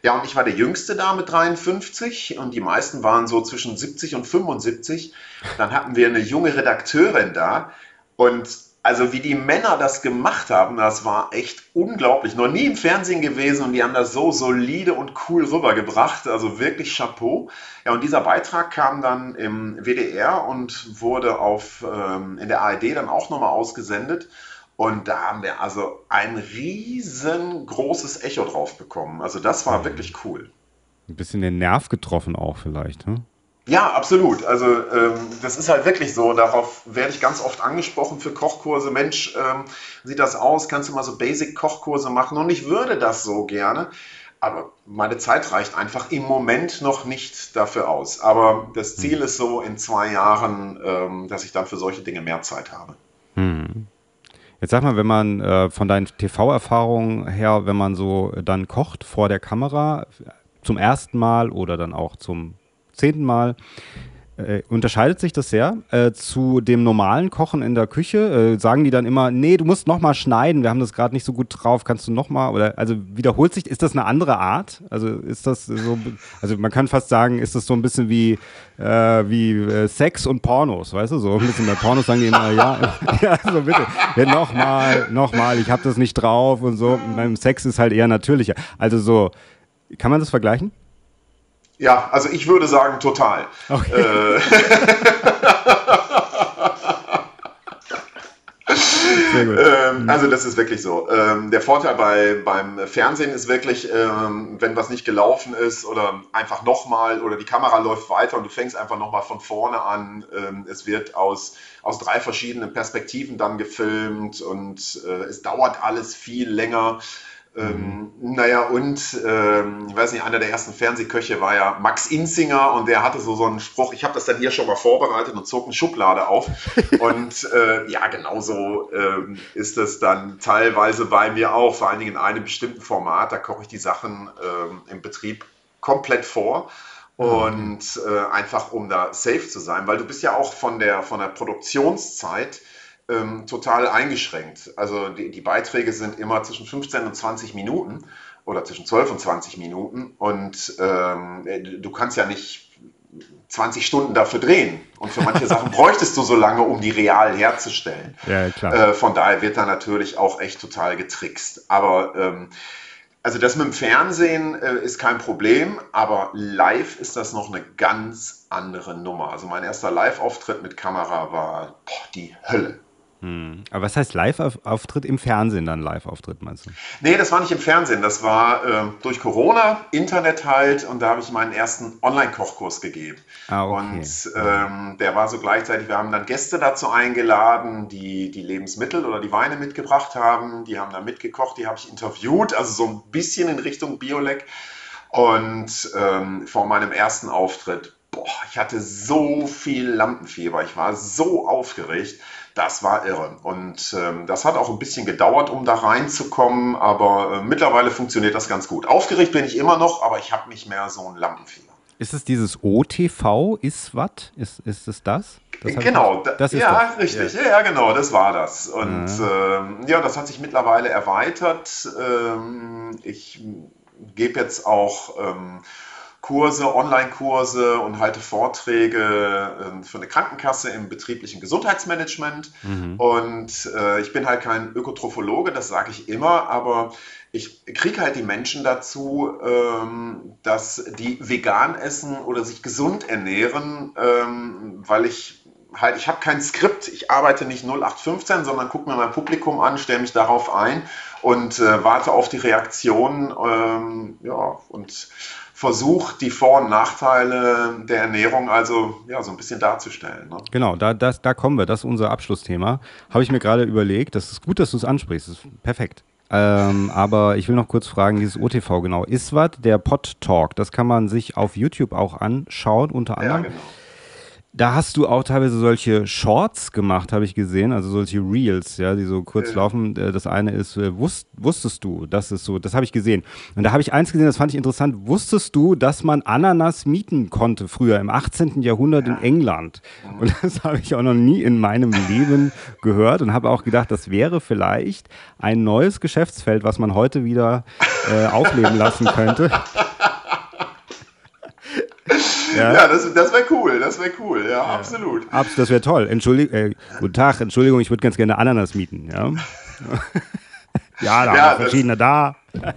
Ja, und ich war der Jüngste da mit 53 und die meisten waren so zwischen 70 und 75. Dann hatten wir eine junge Redakteurin da und also wie die Männer das gemacht haben, das war echt unglaublich. Noch nie im Fernsehen gewesen und die haben das so solide und cool rübergebracht. Also wirklich Chapeau. Ja, und dieser Beitrag kam dann im WDR und wurde auf, ähm, in der ARD dann auch nochmal ausgesendet. Und da haben wir also ein riesengroßes Echo drauf bekommen. Also das war wirklich cool. Ein bisschen den Nerv getroffen auch vielleicht, hm? Ja, absolut. Also ähm, das ist halt wirklich so. Darauf werde ich ganz oft angesprochen für Kochkurse. Mensch, ähm, sieht das aus? Kannst du mal so Basic-Kochkurse machen? Und ich würde das so gerne. Aber meine Zeit reicht einfach im Moment noch nicht dafür aus. Aber das Ziel hm. ist so in zwei Jahren, ähm, dass ich dann für solche Dinge mehr Zeit habe. Hm. Jetzt sag mal, wenn man äh, von deinen TV-Erfahrungen her, wenn man so dann kocht vor der Kamera zum ersten Mal oder dann auch zum zehnten Mal, äh, unterscheidet sich das sehr äh, zu dem normalen Kochen in der Küche? Äh, sagen die dann immer, nee, du musst nochmal schneiden, wir haben das gerade nicht so gut drauf, kannst du nochmal? Oder also wiederholt sich, ist das eine andere Art? Also ist das so, also man kann fast sagen, ist das so ein bisschen wie, äh, wie äh, Sex und Pornos, weißt du? So ein bisschen bei Pornos sagen die immer, ja, *laughs* ja, so bitte, ja, nochmal, nochmal, ich habe das nicht drauf und so. beim Sex ist halt eher natürlicher. Also so, kann man das vergleichen? Ja, also ich würde sagen total. Okay. Äh, ähm, also das ist wirklich so. Ähm, der Vorteil bei, beim Fernsehen ist wirklich, ähm, wenn was nicht gelaufen ist oder einfach nochmal oder die Kamera läuft weiter und du fängst einfach nochmal von vorne an. Ähm, es wird aus, aus drei verschiedenen Perspektiven dann gefilmt und äh, es dauert alles viel länger. Ähm, naja, und ähm, ich weiß nicht, einer der ersten Fernsehköche war ja Max Inzinger und der hatte so, so einen Spruch, ich habe das dann hier schon mal vorbereitet und zog eine Schublade auf. *laughs* und äh, ja, genauso ähm, ist es dann teilweise bei mir auch, vor allen Dingen in einem bestimmten Format, da koche ich die Sachen ähm, im Betrieb komplett vor. Ah, und äh, einfach um da safe zu sein, weil du bist ja auch von der, von der Produktionszeit ähm, total eingeschränkt. Also die, die, Beiträge sind immer zwischen 15 und 20 Minuten oder zwischen 12 und 20 Minuten und ähm, du kannst ja nicht 20 Stunden dafür drehen. Und für manche *laughs* Sachen bräuchtest du so lange, um die real herzustellen. Ja. Äh, von daher wird da natürlich auch echt total getrickst. Aber ähm, also das mit dem Fernsehen äh, ist kein Problem, aber live ist das noch eine ganz andere Nummer. Also mein erster Live-Auftritt mit Kamera war boah, die Hölle. Hm. Aber was heißt Live-Auftritt im Fernsehen dann Live-Auftritt, meinst du? Nee, das war nicht im Fernsehen. Das war äh, durch Corona, Internet halt und da habe ich meinen ersten Online-Kochkurs gegeben. Ah, okay. Und ähm, der war so gleichzeitig, wir haben dann Gäste dazu eingeladen, die die Lebensmittel oder die Weine mitgebracht haben. Die haben dann mitgekocht, die habe ich interviewt, also so ein bisschen in Richtung Biolek. Und ähm, vor meinem ersten Auftritt, boah, ich hatte so viel Lampenfieber, ich war so aufgeregt. Das war irre. Und ähm, das hat auch ein bisschen gedauert, um da reinzukommen, aber äh, mittlerweile funktioniert das ganz gut. Aufgeregt bin ich immer noch, aber ich habe nicht mehr so ein Lampenfieber. Ist es dieses OTV, ist was? Ist, ist es das? das genau, das ist ja, das. richtig. Ja. ja. genau, das war das. Und ja, ähm, ja das hat sich mittlerweile erweitert. Ähm, ich gebe jetzt auch ähm, Kurse, Online-Kurse und halte Vorträge äh, für eine Krankenkasse im betrieblichen Gesundheitsmanagement. Mhm. Und äh, ich bin halt kein Ökotrophologe, das sage ich immer, aber ich kriege halt die Menschen dazu, ähm, dass die vegan essen oder sich gesund ernähren, ähm, weil ich halt, ich habe kein Skript, ich arbeite nicht 0815, sondern gucke mir mein Publikum an, stelle mich darauf ein und äh, warte auf die Reaktion. Ähm, ja, und versucht, die Vor- und Nachteile der Ernährung also ja, so ein bisschen darzustellen. Ne? Genau, da, das, da kommen wir. Das ist unser Abschlussthema. Habe ich mir gerade überlegt. Das ist gut, dass du es ansprichst. Das ist perfekt. Ähm, aber ich will noch kurz fragen, dieses OTV genau. Ist was der Pod Talk? Das kann man sich auf YouTube auch anschauen, unter anderem. Ja, genau. Da hast du auch teilweise solche Shorts gemacht, habe ich gesehen, also solche Reels, ja, die so kurz ja. laufen. Äh, das eine ist, äh, wusst, wusstest du, das ist so, das habe ich gesehen. Und da habe ich eins gesehen, das fand ich interessant. Wusstest du, dass man Ananas mieten konnte früher im 18. Jahrhundert ja. in England? Und *laughs* das habe ich auch noch nie in meinem Leben gehört und habe auch gedacht, das wäre vielleicht ein neues Geschäftsfeld, was man heute wieder äh, aufleben lassen könnte. *laughs* Ja, ja das, das wäre cool, das wäre cool, ja, ja, absolut. Abs, das wäre toll. Entschuldigung, äh, guten Tag, Entschuldigung, ich würde ganz gerne Ananas mieten, ja. *laughs* ja, da ja, haben wir verschiedene da. *laughs*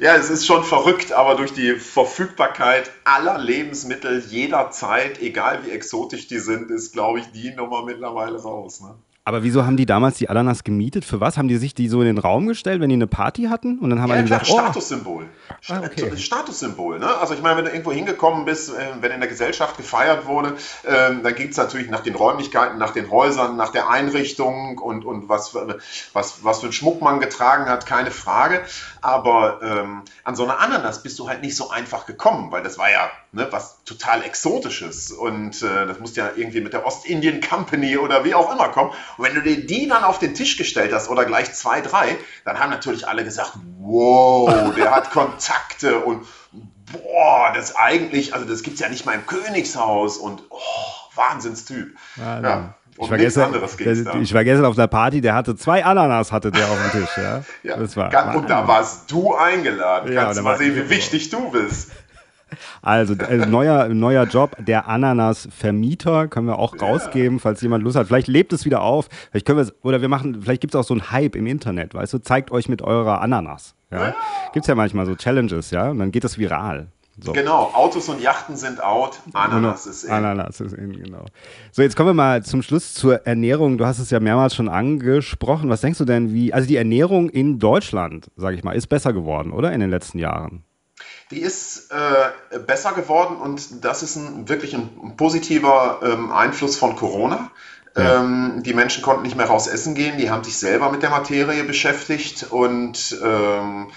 Ja, es ist schon verrückt, aber durch die Verfügbarkeit aller Lebensmittel jederzeit, egal wie exotisch die sind, ist, glaube ich, die Nummer mittlerweile raus. Ne? Aber wieso haben die damals die Ananas gemietet? Für was? Haben die sich die so in den Raum gestellt, wenn die eine Party hatten? Und dann haben ja, alle klar, gesagt, Statussymbol. Oh. Ah, okay. Statussymbol. Ne? Also ich meine, wenn du irgendwo hingekommen bist, äh, wenn in der Gesellschaft gefeiert wurde, ähm, dann ging es natürlich nach den Räumlichkeiten, nach den Häusern, nach der Einrichtung und, und was, was, was für einen Schmuck man getragen hat, keine Frage. Aber ähm, an so eine Ananas bist du halt nicht so einfach gekommen, weil das war ja ne, was total Exotisches. Und äh, das musste ja irgendwie mit der Ostindien Company oder wie auch immer kommen. Und wenn du dir die dann auf den Tisch gestellt hast oder gleich zwei, drei, dann haben natürlich alle gesagt, wow, der hat Kontakte und boah, das eigentlich, also das gibt es ja nicht mal im Königshaus und oh, Wahnsinnstyp. Ja, ja. Ich war, gestern, der, ich war, gestern, auf einer Party, der hatte zwei Ananas hatte der auf dem Tisch. Ja. *laughs* ja. Das war, war und da warst du eingeladen. Ja, Kannst du mal sehen, wie wichtig du bist. Also, also neuer, neuer Job, der Ananas-Vermieter, können wir auch ja. rausgeben, falls jemand Lust hat. Vielleicht lebt es wieder auf. Vielleicht können wir oder wir machen, vielleicht gibt es auch so einen Hype im Internet, weißt du, zeigt euch mit eurer Ananas. Ja? ja. Gibt es ja manchmal so Challenges, ja, und dann geht das viral. So. Genau, Autos und Yachten sind out, Ananas ist in. Ananas ist in, genau. So, jetzt kommen wir mal zum Schluss zur Ernährung. Du hast es ja mehrmals schon angesprochen. Was denkst du denn, wie, also die Ernährung in Deutschland, sage ich mal, ist besser geworden, oder in den letzten Jahren? die ist äh, besser geworden und das ist ein, wirklich ein positiver ähm, Einfluss von Corona. Ja. Ähm, die Menschen konnten nicht mehr raus essen gehen, die haben sich selber mit der Materie beschäftigt und ähm,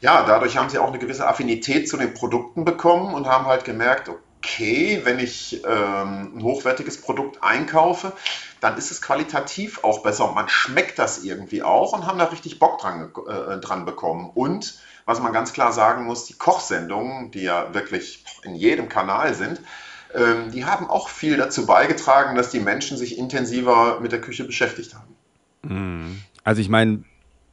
ja, dadurch haben sie auch eine gewisse Affinität zu den Produkten bekommen und haben halt gemerkt, okay, wenn ich ähm, ein hochwertiges Produkt einkaufe, dann ist es qualitativ auch besser und man schmeckt das irgendwie auch und haben da richtig Bock dran, äh, dran bekommen. Und was man ganz klar sagen muss, die Kochsendungen, die ja wirklich in jedem Kanal sind, ähm, die haben auch viel dazu beigetragen, dass die Menschen sich intensiver mit der Küche beschäftigt haben. Mhm. Also ich meine,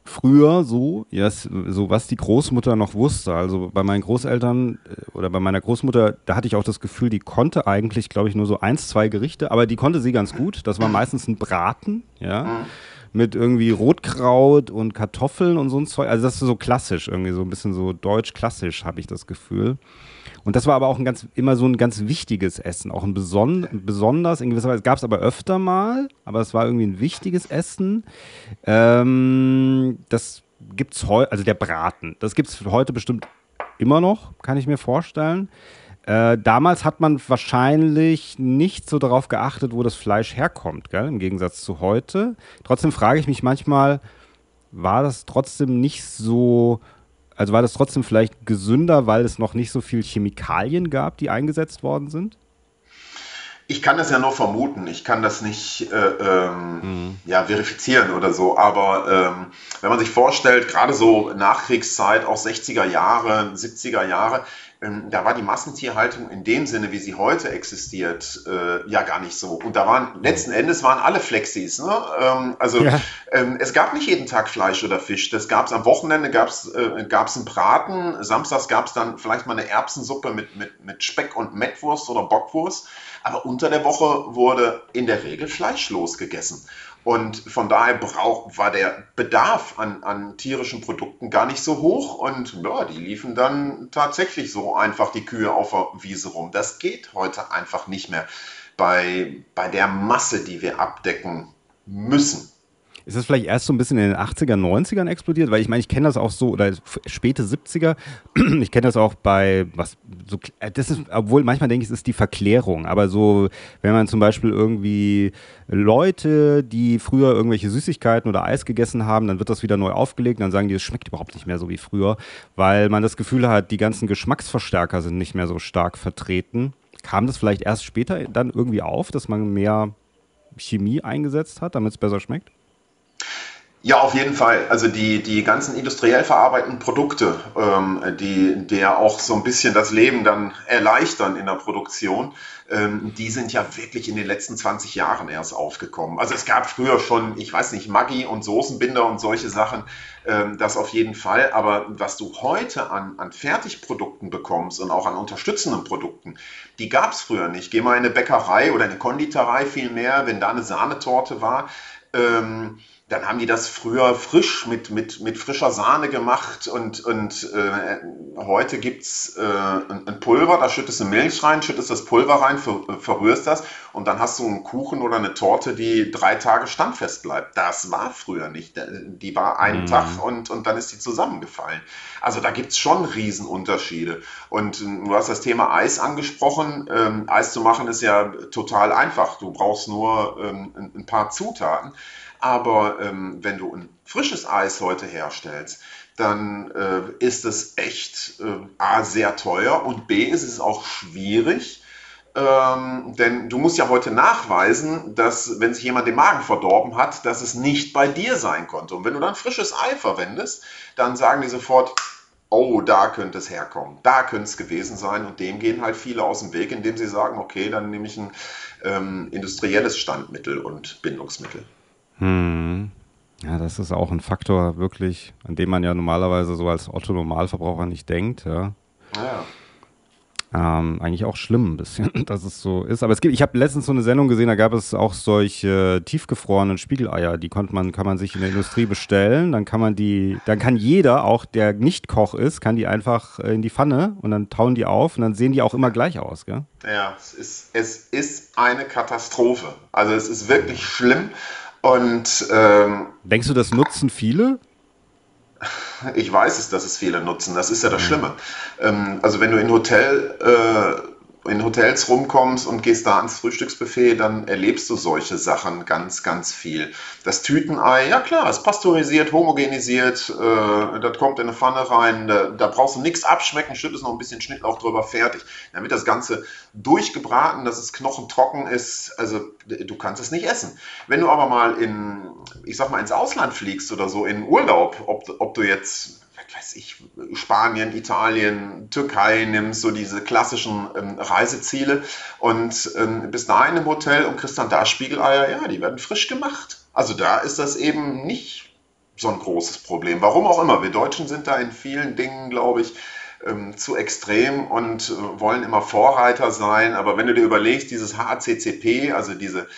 früher so, yes, so was die Großmutter noch wusste. Also bei meinen Großeltern äh, oder bei meiner Großmutter, da hatte ich auch das Gefühl, die konnte eigentlich, glaube ich, nur so eins, zwei Gerichte, aber die konnte sie ganz gut. Das war meistens ein Braten, ja. Mit irgendwie Rotkraut und Kartoffeln und so ein Zeug. Also das ist so klassisch, irgendwie so ein bisschen so deutsch-klassisch, habe ich das Gefühl. Und das war aber auch ein ganz, immer so ein ganz wichtiges Essen, auch ein beson besonders, in gewisser Weise gab es aber öfter mal, aber es war irgendwie ein wichtiges Essen. Ähm, das es heute, also der Braten, das gibt es heute bestimmt immer noch, kann ich mir vorstellen. Äh, damals hat man wahrscheinlich nicht so darauf geachtet, wo das Fleisch herkommt, gell? im Gegensatz zu heute. Trotzdem frage ich mich manchmal, war das trotzdem nicht so also war das trotzdem vielleicht gesünder, weil es noch nicht so viel Chemikalien gab, die eingesetzt worden sind? Ich kann das ja nur vermuten, ich kann das nicht äh, ähm, mhm. ja, verifizieren oder so, aber ähm, wenn man sich vorstellt, gerade so Nachkriegszeit, auch 60er Jahre, 70er Jahre, da war die Massentierhaltung in dem Sinne, wie sie heute existiert, äh, ja gar nicht so. Und da waren, letzten Endes waren alle Flexis. Ne? Ähm, also ja. ähm, es gab nicht jeden Tag Fleisch oder Fisch. Das gab es am Wochenende, gab es äh, einen Braten, samstags gab es dann vielleicht mal eine Erbsensuppe mit, mit, mit Speck und Mettwurst oder Bockwurst. Aber unter der Woche wurde in der Regel fleischlos gegessen. Und von daher brauch, war der Bedarf an, an tierischen Produkten gar nicht so hoch. Und ja, die liefen dann tatsächlich so einfach die Kühe auf der Wiese rum. Das geht heute einfach nicht mehr bei, bei der Masse, die wir abdecken müssen. Ist das vielleicht erst so ein bisschen in den 80er, 90ern explodiert? Weil ich meine, ich kenne das auch so, oder späte 70er, *clears throat* ich kenne das auch bei, was, so, äh, das ist, obwohl manchmal denke ich, es ist die Verklärung, aber so, wenn man zum Beispiel irgendwie Leute, die früher irgendwelche Süßigkeiten oder Eis gegessen haben, dann wird das wieder neu aufgelegt, dann sagen die, es schmeckt überhaupt nicht mehr so wie früher, weil man das Gefühl hat, die ganzen Geschmacksverstärker sind nicht mehr so stark vertreten. Kam das vielleicht erst später dann irgendwie auf, dass man mehr Chemie eingesetzt hat, damit es besser schmeckt? Ja, auf jeden Fall. Also die, die ganzen industriell verarbeiteten Produkte, ähm, die, ja auch so ein bisschen das Leben dann erleichtern in der Produktion, ähm, die sind ja wirklich in den letzten 20 Jahren erst aufgekommen. Also es gab früher schon, ich weiß nicht, Maggi und Soßenbinder und solche Sachen, ähm, das auf jeden Fall. Aber was du heute an, an Fertigprodukten bekommst und auch an unterstützenden Produkten, die gab es früher nicht. Geh mal in eine Bäckerei oder eine Konditorei vielmehr, wenn da eine Sahnetorte war. Ähm, dann haben die das früher frisch mit, mit, mit frischer Sahne gemacht und, und äh, heute gibt es äh, ein, ein, Pulver, da schüttest du Milch rein, schüttest das Pulver rein, ver, verrührst das und dann hast du einen Kuchen oder eine Torte, die drei Tage standfest bleibt. Das war früher nicht. Die war einen mhm. Tag und, und dann ist die zusammengefallen. Also da gibt es schon Riesenunterschiede. Und äh, du hast das Thema Eis angesprochen. Ähm, Eis zu machen ist ja total einfach. Du brauchst nur ähm, ein, ein paar Zutaten. Aber ähm, wenn du ein frisches Eis heute herstellst, dann äh, ist es echt äh, A sehr teuer und B ist es auch schwierig, ähm, denn du musst ja heute nachweisen, dass wenn sich jemand den Magen verdorben hat, dass es nicht bei dir sein konnte. Und wenn du dann frisches Ei verwendest, dann sagen die sofort, oh, da könnte es herkommen, da könnte es gewesen sein. Und dem gehen halt viele aus dem Weg, indem sie sagen, okay, dann nehme ich ein ähm, industrielles Standmittel und Bindungsmittel. Hm. Ja, das ist auch ein Faktor wirklich, an dem man ja normalerweise so als Otto-Normalverbraucher nicht denkt. Ja. ja. Ähm, eigentlich auch schlimm ein bisschen, *clears throat* dass es so ist. Aber es gibt, ich habe letztens so eine Sendung gesehen, da gab es auch solche tiefgefrorenen Spiegeleier, die konnte man, kann man sich in der Industrie bestellen. Dann kann man die, dann kann jeder, auch der nicht Koch ist, kann die einfach in die Pfanne und dann tauen die auf und dann sehen die auch immer gleich aus, gell? Ja, es ist, es ist eine Katastrophe. Also es ist wirklich schlimm. Und ähm, denkst du, das nutzen viele? Ich weiß es, dass es viele nutzen. Das ist ja das mhm. Schlimme. Ähm, also wenn du in Hotel äh, in Hotels rumkommst und gehst da ans Frühstücksbuffet, dann erlebst du solche Sachen ganz, ganz viel. Das Tütenei, ja klar, ist pasteurisiert, homogenisiert, äh, das kommt in eine Pfanne rein, da, da brauchst du nichts abschmecken, schüttest noch ein bisschen Schnittlauch drüber, fertig. Dann wird das Ganze durchgebraten, dass es knochentrocken ist, also du kannst es nicht essen. Wenn du aber mal in, ich sag mal, ins Ausland fliegst oder so, in Urlaub, ob, ob du jetzt weiß ich, Spanien, Italien, Türkei nimmst, so diese klassischen ähm, Reiseziele und ähm, bist in einem Hotel und kriegst dann da Spiegeleier, ja, die werden frisch gemacht. Also da ist das eben nicht so ein großes Problem. Warum auch immer. Wir Deutschen sind da in vielen Dingen, glaube ich, ähm, zu extrem und äh, wollen immer Vorreiter sein. Aber wenn du dir überlegst, dieses HACCP, also diese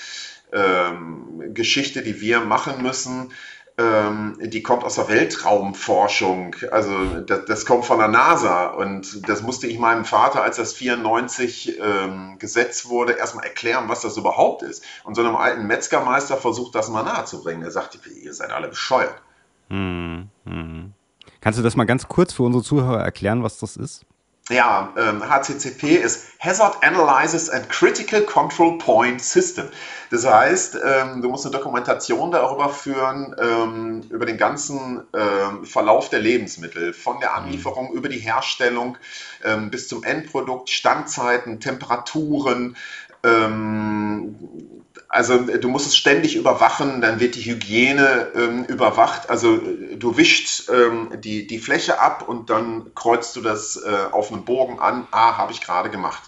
ähm, Geschichte, die wir machen müssen, ähm, die kommt aus der Weltraumforschung. Also das, das, kommt von der NASA und das musste ich meinem Vater, als das 94 ähm, gesetzt wurde, erstmal erklären, was das überhaupt ist. Und so einem alten Metzgermeister versucht das mal nahezubringen. Er sagt, ihr seid alle bescheuert. Hm, hm. Kannst du das mal ganz kurz für unsere Zuhörer erklären, was das ist? Ja, ähm, HCCP ist Hazard Analysis and Critical Control Point System. Das heißt, ähm, du musst eine Dokumentation darüber führen, ähm, über den ganzen ähm, Verlauf der Lebensmittel, von der Anlieferung über die Herstellung ähm, bis zum Endprodukt, Standzeiten, Temperaturen, ähm, also du musst es ständig überwachen, dann wird die Hygiene ähm, überwacht. Also du wischst ähm, die, die Fläche ab und dann kreuzt du das äh, auf einem Bogen an. Ah, habe ich gerade gemacht.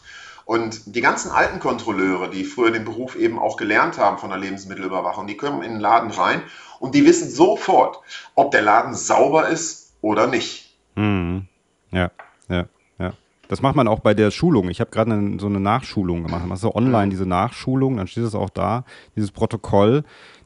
Und die ganzen alten Kontrolleure, die früher den Beruf eben auch gelernt haben von der Lebensmittelüberwachung, die kommen in den Laden rein und die wissen sofort, ob der Laden sauber ist oder nicht. Hm. Ja, ja. Das macht man auch bei der Schulung. Ich habe gerade so eine Nachschulung gemacht. Man machst du online diese Nachschulung, dann steht es auch da, dieses Protokoll.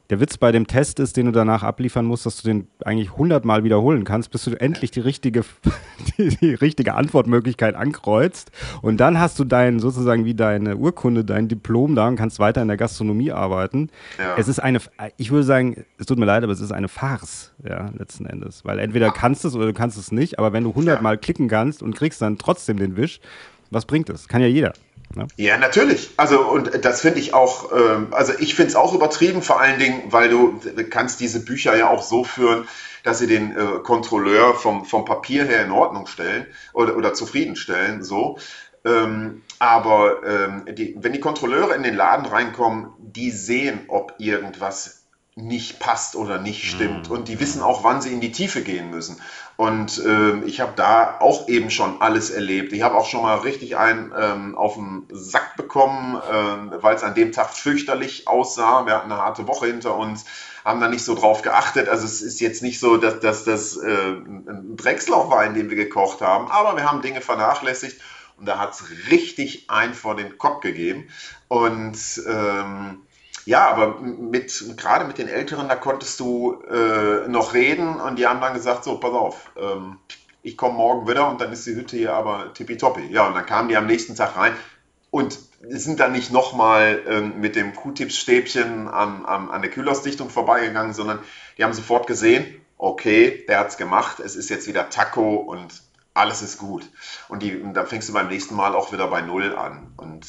Der Witz bei dem Test ist, den du danach abliefern musst, dass du den eigentlich hundertmal wiederholen kannst, bis du endlich die richtige, *laughs* die, die, richtige Antwortmöglichkeit ankreuzt. Und dann hast du dein, sozusagen wie deine Urkunde, dein Diplom da und kannst weiter in der Gastronomie arbeiten. Ja. Es ist eine, ich würde sagen, es tut mir leid, aber es ist eine Farce, ja, letzten Endes. Weil entweder kannst du es oder du kannst es nicht, aber wenn du hundertmal klicken kannst und kriegst dann trotzdem den Wisch, was bringt es? Kann ja jeder. Ne? Ja, natürlich. Also und das finde ich auch, äh, also ich finde es auch übertrieben, vor allen Dingen, weil du kannst diese Bücher ja auch so führen, dass sie den äh, Kontrolleur vom, vom Papier her in Ordnung stellen oder, oder zufriedenstellen, so. Ähm, aber ähm, die, wenn die Kontrolleure in den Laden reinkommen, die sehen, ob irgendwas nicht passt oder nicht stimmt. Mhm. Und die wissen auch, wann sie in die Tiefe gehen müssen. Und äh, ich habe da auch eben schon alles erlebt. Ich habe auch schon mal richtig einen ähm, auf den Sack bekommen, äh, weil es an dem Tag fürchterlich aussah. Wir hatten eine harte Woche hinter uns, haben da nicht so drauf geachtet. Also es ist jetzt nicht so, dass, dass das äh, ein Dreckslauch war, in dem wir gekocht haben, aber wir haben Dinge vernachlässigt. Und da hat es richtig ein vor den Kopf gegeben. Und ähm, ja, aber mit, gerade mit den Älteren, da konntest du äh, noch reden und die haben dann gesagt, so, pass auf, ähm, ich komme morgen wieder und dann ist die Hütte hier aber tippitoppi. Ja, und dann kamen die am nächsten Tag rein und sind dann nicht nochmal ähm, mit dem Q-Tips-Stäbchen an, an, an der Kühlerdichtung vorbeigegangen, sondern die haben sofort gesehen, okay, der hat's gemacht, es ist jetzt wieder Taco und alles ist gut. Und, die, und dann fängst du beim nächsten Mal auch wieder bei Null an. Und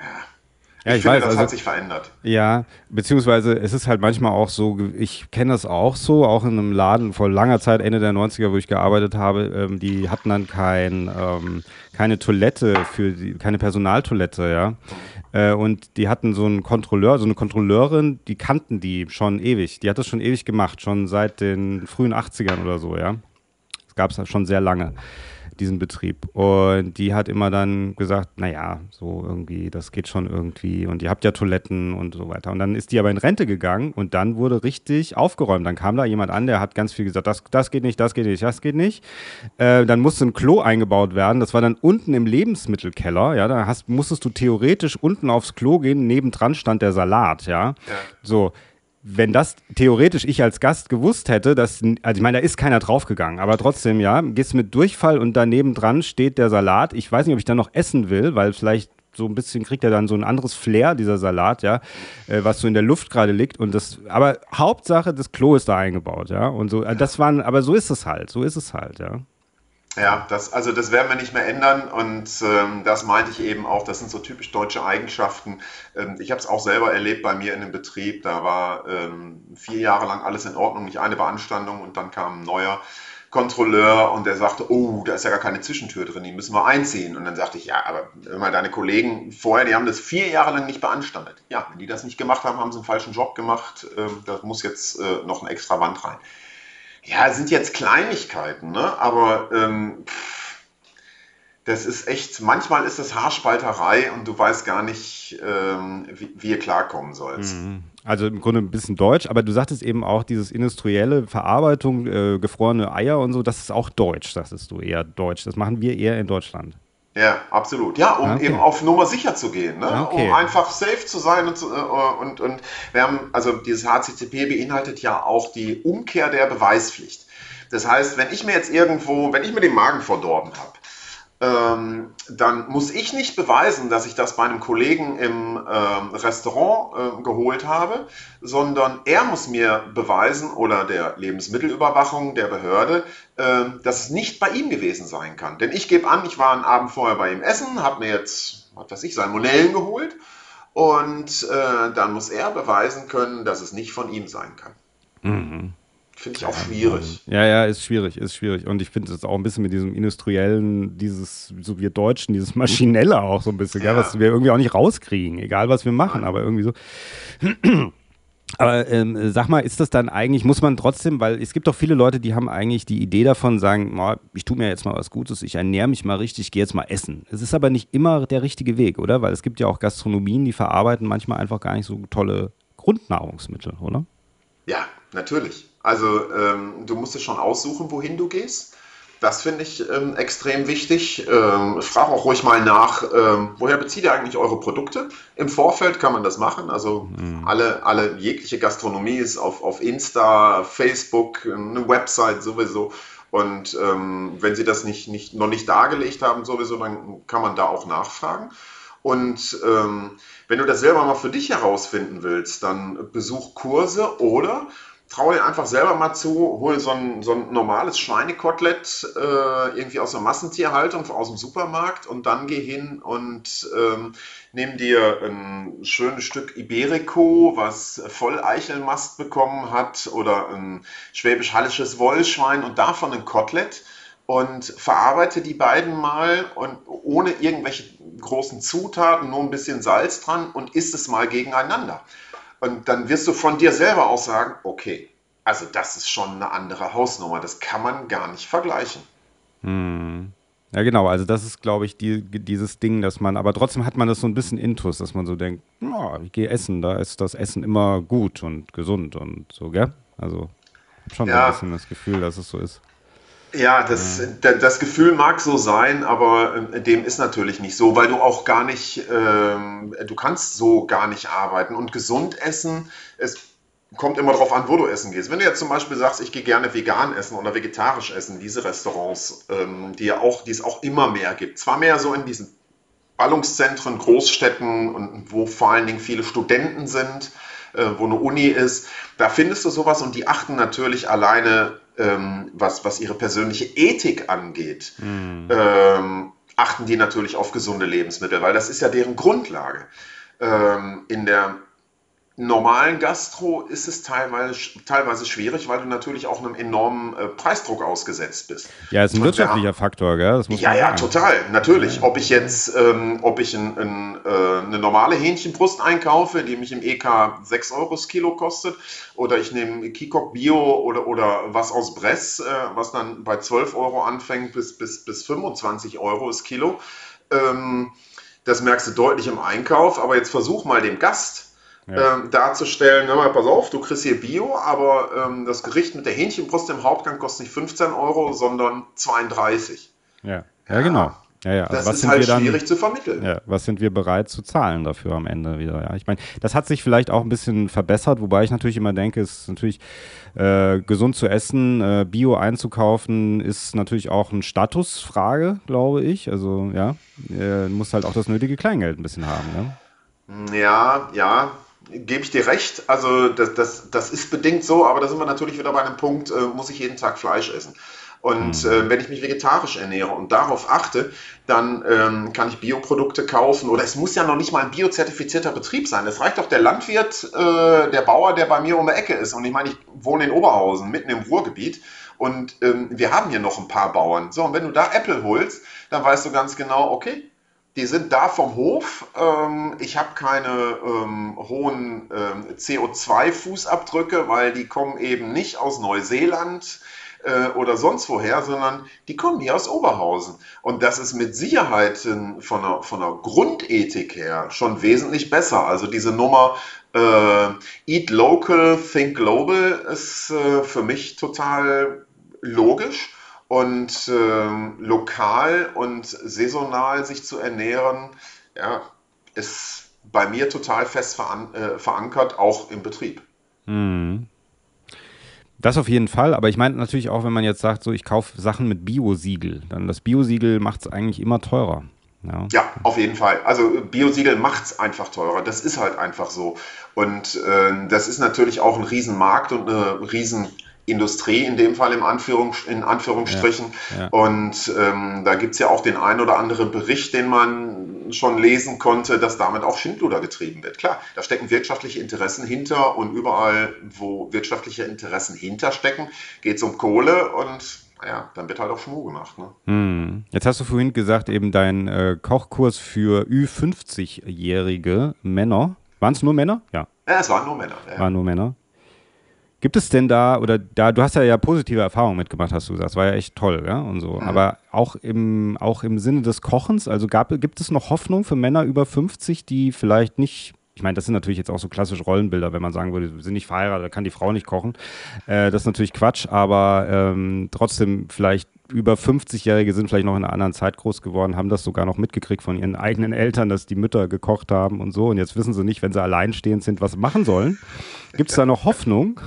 ja, ja, ich, ich finde, weiß, das also, hat sich verändert. Ja, beziehungsweise es ist halt manchmal auch so, ich kenne das auch so, auch in einem Laden vor langer Zeit, Ende der 90er, wo ich gearbeitet habe, ähm, die hatten dann kein, ähm, keine Toilette für die, keine Personaltoilette, ja. Äh, und die hatten so einen Kontrolleur, so eine Kontrolleurin, die kannten die schon ewig. Die hat das schon ewig gemacht, schon seit den frühen 80ern oder so, ja. Das gab es schon sehr lange diesen Betrieb. Und die hat immer dann gesagt, naja, so irgendwie, das geht schon irgendwie und ihr habt ja Toiletten und so weiter. Und dann ist die aber in Rente gegangen und dann wurde richtig aufgeräumt. Dann kam da jemand an, der hat ganz viel gesagt, das, das geht nicht, das geht nicht, das geht nicht. Äh, dann musste ein Klo eingebaut werden. Das war dann unten im Lebensmittelkeller. Ja, da hast, musstest du theoretisch unten aufs Klo gehen. Nebendran stand der Salat. Ja, ja. so wenn das theoretisch ich als Gast gewusst hätte, dass, also ich meine, da ist keiner draufgegangen, aber trotzdem, ja, gehst mit Durchfall und daneben dran steht der Salat. Ich weiß nicht, ob ich da noch essen will, weil vielleicht so ein bisschen kriegt er dann so ein anderes Flair, dieser Salat, ja, äh, was so in der Luft gerade liegt. Und das, aber Hauptsache, das Klo ist da eingebaut, ja. Und so, äh, das waren, aber so ist es halt, so ist es halt, ja. Ja, das, also das werden wir nicht mehr ändern und ähm, das meinte ich eben auch, das sind so typisch deutsche Eigenschaften. Ähm, ich habe es auch selber erlebt bei mir in dem Betrieb, da war ähm, vier Jahre lang alles in Ordnung, nicht eine Beanstandung und dann kam ein neuer Kontrolleur und der sagte, oh, da ist ja gar keine Zwischentür drin, die müssen wir einziehen. Und dann sagte ich, ja, aber immer deine Kollegen vorher, die haben das vier Jahre lang nicht beanstandet. Ja, wenn die das nicht gemacht haben, haben sie einen falschen Job gemacht. Ähm, da muss jetzt äh, noch eine extra Wand rein. Ja, sind jetzt Kleinigkeiten, ne? aber ähm, das ist echt, manchmal ist das Haarspalterei und du weißt gar nicht, ähm, wie, wie ihr klarkommen sollst. Mhm. Also im Grunde ein bisschen deutsch, aber du sagtest eben auch, dieses industrielle Verarbeitung, äh, gefrorene Eier und so, das ist auch deutsch, sagtest du, eher deutsch. Das machen wir eher in Deutschland. Ja, absolut. Ja, um okay. eben auf Nummer sicher zu gehen, ne? okay. um einfach safe zu sein und, äh, und, und wir haben, also dieses HCCP beinhaltet ja auch die Umkehr der Beweispflicht. Das heißt, wenn ich mir jetzt irgendwo, wenn ich mir den Magen verdorben habe, ähm, dann muss ich nicht beweisen, dass ich das bei einem Kollegen im ähm, Restaurant äh, geholt habe, sondern er muss mir beweisen oder der Lebensmittelüberwachung der Behörde, äh, dass es nicht bei ihm gewesen sein kann. Denn ich gebe an, ich war einen Abend vorher bei ihm essen, habe mir jetzt, was weiß ich, Salmonellen geholt und äh, dann muss er beweisen können, dass es nicht von ihm sein kann. Mhm. Finde ich auch schwierig. Ja, ja, ist schwierig, ist schwierig. Und ich finde es auch ein bisschen mit diesem industriellen, dieses, so wir Deutschen, dieses Maschinelle auch so ein bisschen, ja. gell, was wir irgendwie auch nicht rauskriegen, egal was wir machen, aber irgendwie so. *clears throat* Aber ähm, sag mal, ist das dann eigentlich, muss man trotzdem, weil es gibt doch viele Leute, die haben eigentlich die Idee davon, sagen, oh, ich tue mir jetzt mal was Gutes, ich ernähre mich mal richtig, ich gehe jetzt mal essen. Es ist aber nicht immer der richtige Weg, oder? Weil es gibt ja auch Gastronomien, die verarbeiten manchmal einfach gar nicht so tolle Grundnahrungsmittel, oder? Ja, natürlich. Also ähm, du musst es schon aussuchen, wohin du gehst. Das finde ich ähm, extrem wichtig. Ähm, frage auch ruhig mal nach, ähm, woher bezieht ihr eigentlich eure Produkte? Im Vorfeld kann man das machen. Also mhm. alle, alle jegliche Gastronomie ist auf, auf Insta, Facebook, eine Website sowieso. Und ähm, wenn sie das nicht, nicht, noch nicht dargelegt haben, sowieso, dann kann man da auch nachfragen. Und ähm, wenn du das selber mal für dich herausfinden willst, dann besuch Kurse oder trau dir einfach selber mal zu, hol so ein, so ein normales Schweinekotelett äh, irgendwie aus der Massentierhaltung, aus dem Supermarkt und dann geh hin und ähm, nimm dir ein schönes Stück Iberico, was voll Eichelmast bekommen hat oder ein schwäbisch-hallisches Wollschwein und davon ein Kotelett und verarbeite die beiden mal und ohne irgendwelche großen Zutaten, nur ein bisschen Salz dran und isst es mal gegeneinander. Und dann wirst du von dir selber auch sagen, okay, also das ist schon eine andere Hausnummer, das kann man gar nicht vergleichen. Hm. Ja, genau, also das ist, glaube ich, die, dieses Ding, dass man, aber trotzdem hat man das so ein bisschen Intus, dass man so denkt, oh, ich gehe essen, da ist das Essen immer gut und gesund und so, gell? Also ich habe schon ja. ein bisschen das Gefühl, dass es so ist. Ja, das, das Gefühl mag so sein, aber ähm, dem ist natürlich nicht so, weil du auch gar nicht, ähm, du kannst so gar nicht arbeiten. Und gesund essen, es kommt immer darauf an, wo du essen gehst. Wenn du jetzt zum Beispiel sagst, ich gehe gerne vegan essen oder vegetarisch essen, diese Restaurants, ähm, die, ja auch, die es auch immer mehr gibt, zwar mehr so in diesen Ballungszentren, Großstädten und wo vor allen Dingen viele Studenten sind, äh, wo eine Uni ist, da findest du sowas und die achten natürlich alleine ähm, was, was ihre persönliche Ethik angeht, mhm. ähm, achten die natürlich auf gesunde Lebensmittel, weil das ist ja deren Grundlage. Ähm, in der normalen Gastro ist es teilweise, teilweise schwierig, weil du natürlich auch einem enormen äh, Preisdruck ausgesetzt bist. Ja, ist ein wirtschaftlicher Faktor, gell? ja, ja, total, natürlich. Ob ich jetzt, ähm, ob ich ein, ein, äh, eine normale Hähnchenbrust einkaufe, die mich im EK 6 Euro das Kilo kostet, oder ich nehme Kikok Bio oder, oder was aus Bress, äh, was dann bei 12 Euro anfängt bis, bis, bis 25 Euro das Kilo. Ähm, das merkst du deutlich im Einkauf, aber jetzt versuch mal dem Gast ja. ähm, darzustellen, hör mal, pass auf, du kriegst hier Bio, aber ähm, das Gericht mit der Hähnchenbrust im Hauptgang kostet nicht 15 Euro, sondern 32. Ja, ja, genau. Ja, ja. Also das ist halt dann, schwierig zu vermitteln. Ja, was sind wir bereit zu zahlen dafür am Ende wieder? Ja, ich meine, das hat sich vielleicht auch ein bisschen verbessert, wobei ich natürlich immer denke, es ist natürlich äh, gesund zu essen, äh, Bio einzukaufen, ist natürlich auch eine Statusfrage, glaube ich. Also ja, äh, muss halt auch das nötige Kleingeld ein bisschen haben. Ne? Ja, ja, gebe ich dir recht. Also das, das, das ist bedingt so, aber da sind wir natürlich wieder bei einem Punkt, äh, muss ich jeden Tag Fleisch essen. Und mhm. äh, wenn ich mich vegetarisch ernähre und darauf achte, dann ähm, kann ich Bioprodukte kaufen. Oder es muss ja noch nicht mal ein biozertifizierter Betrieb sein. Es reicht doch der Landwirt, äh, der Bauer, der bei mir um die Ecke ist. Und ich meine, ich wohne in Oberhausen, mitten im Ruhrgebiet. Und ähm, wir haben hier noch ein paar Bauern. So, und wenn du da Äpfel holst, dann weißt du ganz genau, okay, die sind da vom Hof. Ähm, ich habe keine ähm, hohen ähm, CO2-Fußabdrücke, weil die kommen eben nicht aus Neuseeland äh, oder sonst woher, sondern die kommen hier aus Oberhausen. Und das ist mit Sicherheit von einer, von einer Grundethik her schon wesentlich besser. Also diese Nummer äh, Eat Local, Think Global ist äh, für mich total logisch und ähm, lokal und saisonal sich zu ernähren, ja, ist bei mir total fest veran äh, verankert, auch im Betrieb. Hm. Das auf jeden Fall, aber ich meine natürlich auch, wenn man jetzt sagt, so ich kaufe Sachen mit Biosiegel, dann das Biosiegel macht es eigentlich immer teurer. Ja. ja. auf jeden Fall. Also Biosiegel macht es einfach teurer. Das ist halt einfach so. Und äh, das ist natürlich auch ein Riesenmarkt und eine riesen Industrie in dem Fall im Anführung, in Anführungsstrichen. Ja, ja. Und ähm, da gibt es ja auch den ein oder anderen Bericht, den man schon lesen konnte, dass damit auch Schindluder getrieben wird. Klar, da stecken wirtschaftliche Interessen hinter und überall, wo wirtschaftliche Interessen hinterstecken, geht es um Kohle und ja, dann wird halt auch Schmuh gemacht. Ne? Hm. Jetzt hast du vorhin gesagt, eben dein äh, Kochkurs für Ü50-jährige Männer. Waren es nur Männer? Ja. Ja, es waren nur Männer. Ja. Waren nur Männer. Gibt es denn da, oder da, du hast ja, ja positive Erfahrungen mitgemacht, hast du gesagt, das war ja echt toll, ja, und so. Mhm. Aber auch im, auch im Sinne des Kochens, also gab, gibt es noch Hoffnung für Männer über 50, die vielleicht nicht ich meine, das sind natürlich jetzt auch so klassische Rollenbilder, wenn man sagen würde, wir sind nicht verheiratet, da kann die Frau nicht kochen. Äh, das ist natürlich Quatsch, aber ähm, trotzdem vielleicht über 50-Jährige sind vielleicht noch in einer anderen Zeit groß geworden, haben das sogar noch mitgekriegt von ihren eigenen Eltern, dass die Mütter gekocht haben und so. Und jetzt wissen sie nicht, wenn sie alleinstehend sind, was sie machen sollen. Gibt es da noch Hoffnung?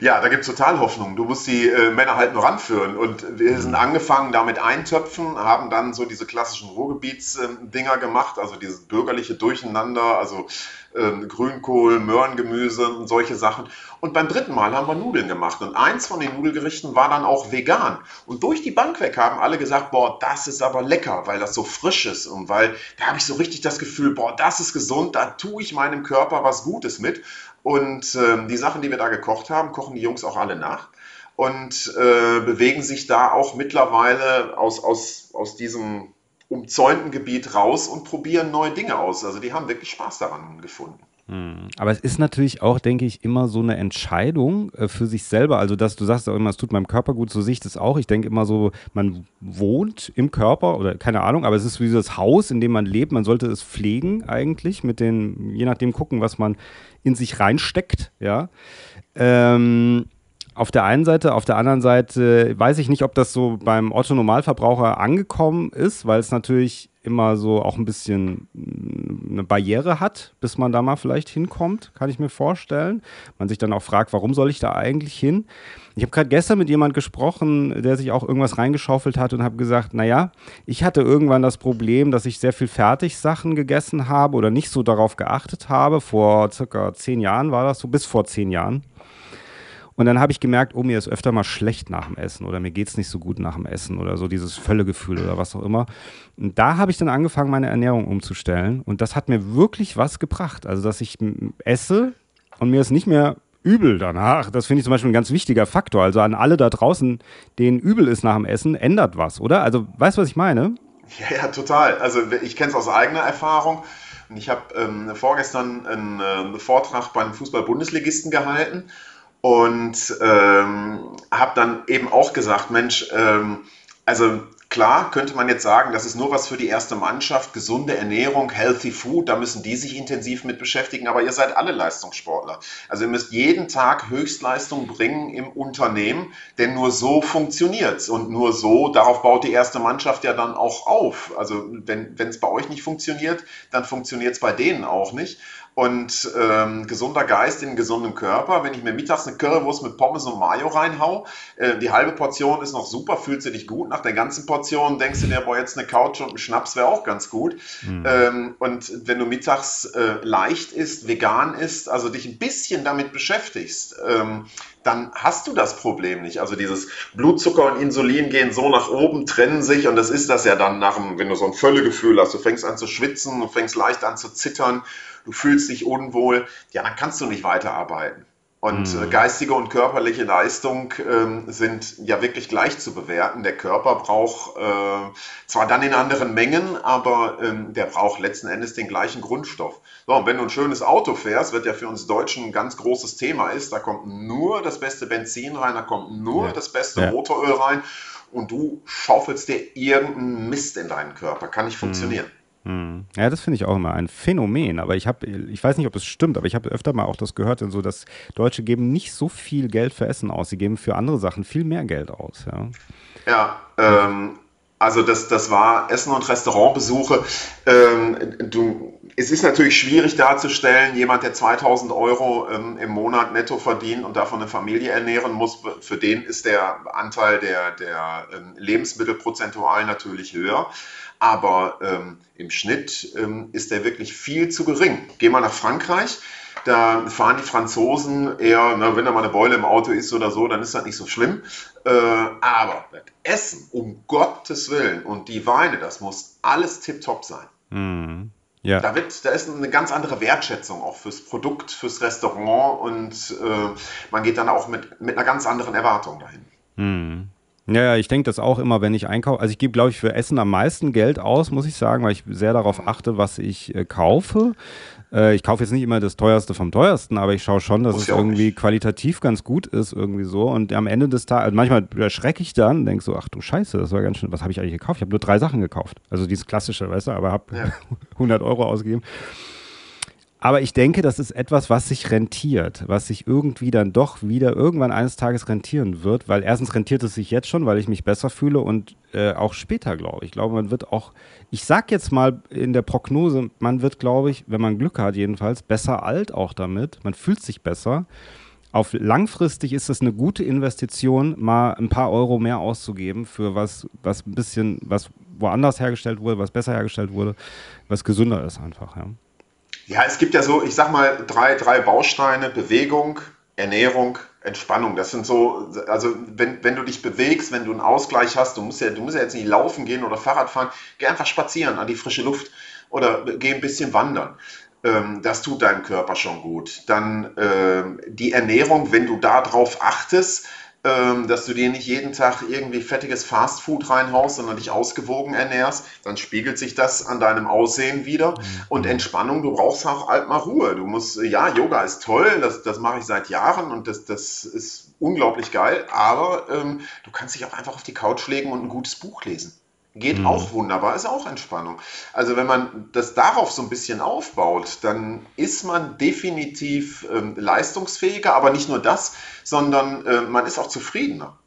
Ja, da gibt es total Hoffnung. Du musst die äh, Männer halt nur ranführen. Und wir sind angefangen damit Eintöpfen, haben dann so diese klassischen Ruhrgebietsdinger äh, gemacht, also dieses bürgerliche Durcheinander, also äh, Grünkohl, Möhrengemüse und solche Sachen. Und beim dritten Mal haben wir Nudeln gemacht. Und eins von den Nudelgerichten war dann auch vegan. Und durch die Bank weg haben alle gesagt, boah, das ist aber lecker, weil das so frisch ist. Und weil da habe ich so richtig das Gefühl, boah, das ist gesund, da tue ich meinem Körper was Gutes mit. Und äh, die Sachen, die wir da gekocht haben, kochen die Jungs auch alle nach und äh, bewegen sich da auch mittlerweile aus, aus, aus diesem umzäunten Gebiet raus und probieren neue Dinge aus. Also die haben wirklich Spaß daran gefunden. Hm. Aber es ist natürlich auch, denke ich, immer so eine Entscheidung äh, für sich selber. Also, dass du sagst auch immer, es tut meinem Körper gut, so sehe ich das auch. Ich denke immer so, man wohnt im Körper oder keine Ahnung, aber es ist wie das Haus, in dem man lebt. Man sollte es pflegen eigentlich, mit den, je nachdem gucken, was man in sich reinsteckt, ja. Ähm, auf der einen Seite, auf der anderen Seite weiß ich nicht, ob das so beim Otto Normalverbraucher angekommen ist, weil es natürlich immer so auch ein bisschen mm, eine Barriere hat, bis man da mal vielleicht hinkommt, kann ich mir vorstellen. Man sich dann auch fragt, warum soll ich da eigentlich hin? Ich habe gerade gestern mit jemand gesprochen, der sich auch irgendwas reingeschaufelt hat und habe gesagt, naja, ich hatte irgendwann das Problem, dass ich sehr viel Fertigsachen gegessen habe oder nicht so darauf geachtet habe. Vor circa zehn Jahren war das so, bis vor zehn Jahren. Und dann habe ich gemerkt, oh, mir ist öfter mal schlecht nach dem Essen oder mir geht es nicht so gut nach dem Essen oder so dieses Völlegefühl oder was auch immer. Und da habe ich dann angefangen, meine Ernährung umzustellen. Und das hat mir wirklich was gebracht. Also, dass ich esse und mir ist nicht mehr übel danach. Das finde ich zum Beispiel ein ganz wichtiger Faktor. Also an alle da draußen, denen übel ist nach dem Essen, ändert was, oder? Also, weißt du, was ich meine? Ja, ja, total. Also ich kenne es aus eigener Erfahrung. Ich habe ähm, vorgestern einen, äh, Vortrag bei einem Fußball-Bundesligisten gehalten und ähm, habe dann eben auch gesagt, Mensch, ähm, also klar könnte man jetzt sagen, das ist nur was für die erste Mannschaft, gesunde Ernährung, healthy food, da müssen die sich intensiv mit beschäftigen, aber ihr seid alle Leistungssportler. Also ihr müsst jeden Tag Höchstleistung bringen im Unternehmen, denn nur so funktioniert's und nur so, darauf baut die erste Mannschaft ja dann auch auf. Also wenn es bei euch nicht funktioniert, dann funktioniert es bei denen auch nicht. Und ähm, gesunder Geist in gesunden Körper. Wenn ich mir mittags eine Currywurst mit Pommes und Mayo reinhau, äh, die halbe Portion ist noch super, fühlt sich nicht gut. Nach der ganzen Portion denkst du dir, boah, jetzt eine Couch und ein Schnaps wäre auch ganz gut. Mhm. Ähm, und wenn du mittags äh, leicht isst, vegan isst, also dich ein bisschen damit beschäftigst, ähm, dann hast du das Problem nicht. Also dieses Blutzucker und Insulin gehen so nach oben, trennen sich und das ist das ja dann nach dem, wenn du so ein Völlegefühl hast, du fängst an zu schwitzen, du fängst leicht an zu zittern du fühlst dich unwohl, ja, dann kannst du nicht weiterarbeiten. Und mhm. geistige und körperliche Leistung ähm, sind ja wirklich gleich zu bewerten. Der Körper braucht äh, zwar dann in anderen Mengen, aber ähm, der braucht letzten Endes den gleichen Grundstoff. So, und wenn du ein schönes Auto fährst, wird ja für uns Deutschen ein ganz großes Thema ist, da kommt nur das beste Benzin rein, da kommt nur ja. das beste ja. Motoröl rein und du schaufelst dir irgendeinen Mist in deinen Körper. Kann nicht mhm. funktionieren. Mhm. Hm. Ja, das finde ich auch immer ein Phänomen. Aber ich habe, ich weiß nicht, ob es stimmt, aber ich habe öfter mal auch das gehört, so, dass Deutsche geben nicht so viel Geld für Essen aus. Sie geben für andere Sachen viel mehr Geld aus. Ja, ja ähm, also das, das war Essen- und Restaurantbesuche. Ähm, du, es ist natürlich schwierig darzustellen, jemand, der 2000 Euro ähm, im Monat netto verdient und davon eine Familie ernähren muss, für den ist der Anteil der, der ähm, Lebensmittel prozentual natürlich höher aber ähm, im Schnitt ähm, ist der wirklich viel zu gering. Geh mal nach Frankreich, da fahren die Franzosen eher, na, wenn da mal eine Beule im Auto ist oder so, dann ist das nicht so schlimm. Äh, aber das Essen, um Gottes Willen, und die Weine, das muss alles tiptop sein. Mhm. Ja. Da, wird, da ist eine ganz andere Wertschätzung auch fürs Produkt, fürs Restaurant und äh, man geht dann auch mit, mit einer ganz anderen Erwartung dahin. Mhm. Ja, ja, ich denke das auch immer, wenn ich einkaufe. Also ich gebe, glaube ich, für Essen am meisten Geld aus, muss ich sagen, weil ich sehr darauf achte, was ich äh, kaufe. Äh, ich kaufe jetzt nicht immer das teuerste vom teuersten, aber ich schaue schon, dass Muss es irgendwie nicht. qualitativ ganz gut ist, irgendwie so. Und am Ende des Tages, also manchmal erschrecke ich dann, denke so, ach du Scheiße, das war ganz schön, was habe ich eigentlich gekauft? Ich habe nur drei Sachen gekauft. Also dieses klassische, weißt du, aber habe ja. *laughs* 100 Euro ausgegeben. Aber ich denke, das ist etwas, was sich rentiert, was sich irgendwie dann doch wieder irgendwann eines Tages rentieren wird, weil erstens rentiert es sich jetzt schon, weil ich mich besser fühle und äh, auch später, glaube ich. Ich glaube, man wird auch, ich sag jetzt mal in der Prognose, man wird, glaube ich, wenn man Glück hat jedenfalls, besser alt auch damit. Man fühlt sich besser. Auf langfristig ist es eine gute Investition, mal ein paar Euro mehr auszugeben für was, was ein bisschen, was woanders hergestellt wurde, was besser hergestellt wurde, was gesünder ist einfach, ja. Ja, es gibt ja so, ich sag mal, drei, drei Bausteine: Bewegung, Ernährung, Entspannung. Das sind so, also wenn, wenn du dich bewegst, wenn du einen Ausgleich hast, du musst ja, du musst ja jetzt nicht laufen gehen oder Fahrrad fahren, geh einfach spazieren an die frische Luft oder geh ein bisschen wandern. Ähm, das tut deinem Körper schon gut. Dann ähm, die Ernährung, wenn du darauf achtest, ähm, dass du dir nicht jeden Tag irgendwie fettiges Fastfood reinhaust, sondern dich ausgewogen ernährst, dann spiegelt sich das an deinem Aussehen wieder. Mhm. Und Entspannung, du brauchst auch halt mal Ruhe. Du musst, ja, Yoga ist toll, das, das mache ich seit Jahren und das, das ist unglaublich geil, aber ähm, du kannst dich auch einfach auf die Couch legen und ein gutes Buch lesen. Geht mhm. auch wunderbar, ist auch Entspannung. Also wenn man das darauf so ein bisschen aufbaut, dann ist man definitiv ähm, leistungsfähiger, aber nicht nur das, sondern äh, man ist auch zufriedener.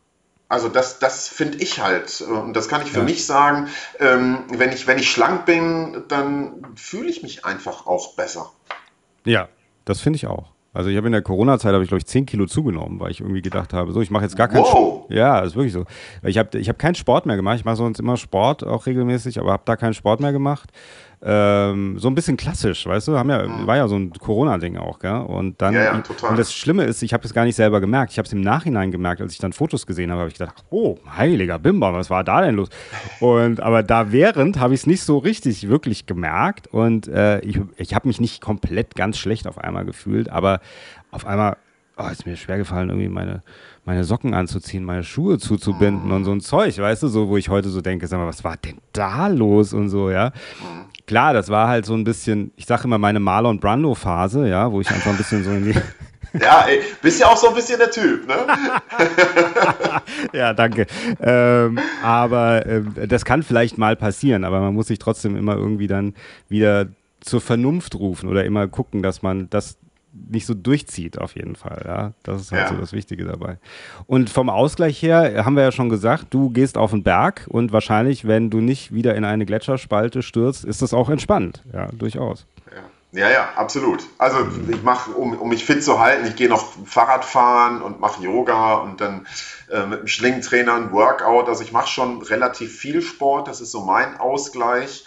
Also das, das finde ich halt. Und das kann ich für ja. mich sagen. Ähm, wenn, ich, wenn ich schlank bin, dann fühle ich mich einfach auch besser. Ja, das finde ich auch. Also ich habe in der Corona-Zeit, habe ich glaube ich 10 Kilo zugenommen, weil ich irgendwie gedacht habe, so ich mache jetzt gar keinen wow. Sport. Ja, ist wirklich so. Ich habe ich hab keinen Sport mehr gemacht. Ich mache sonst immer Sport, auch regelmäßig, aber habe da keinen Sport mehr gemacht ähm, so ein bisschen klassisch, weißt du, haben ja, mhm. war ja so ein Corona-Ding auch, gell? Und dann, ja, ja, total. und das Schlimme ist, ich habe es gar nicht selber gemerkt, ich habe es im Nachhinein gemerkt, als ich dann Fotos gesehen habe, habe ich gedacht, oh, heiliger Bimber, was war da denn los? Und aber da während habe ich es nicht so richtig wirklich gemerkt und äh, ich, ich habe mich nicht komplett ganz schlecht auf einmal gefühlt, aber auf einmal oh, ist mir schwer gefallen, irgendwie meine, meine Socken anzuziehen, meine Schuhe zuzubinden und so ein Zeug, weißt du, so, wo ich heute so denke, sag mal, was war denn da los und so, ja. Klar, das war halt so ein bisschen, ich sage immer meine Marlon Brando-Phase, ja, wo ich einfach ein bisschen so in die. *laughs* Ja, ey, bist ja auch so ein bisschen der Typ, ne? *laughs* ja, danke. Ähm, aber äh, das kann vielleicht mal passieren, aber man muss sich trotzdem immer irgendwie dann wieder zur Vernunft rufen oder immer gucken, dass man das nicht so durchzieht, auf jeden Fall. Ja? Das ist halt ja. so das Wichtige dabei. Und vom Ausgleich her haben wir ja schon gesagt, du gehst auf den Berg und wahrscheinlich, wenn du nicht wieder in eine Gletscherspalte stürzt, ist das auch entspannt. Ja, durchaus. Ja, ja, absolut. Also ich mache, um, um mich fit zu halten, ich gehe noch Fahrrad fahren und mache Yoga und dann äh, mit einem Schlingentrainer ein Workout. Also ich mache schon relativ viel Sport, das ist so mein Ausgleich.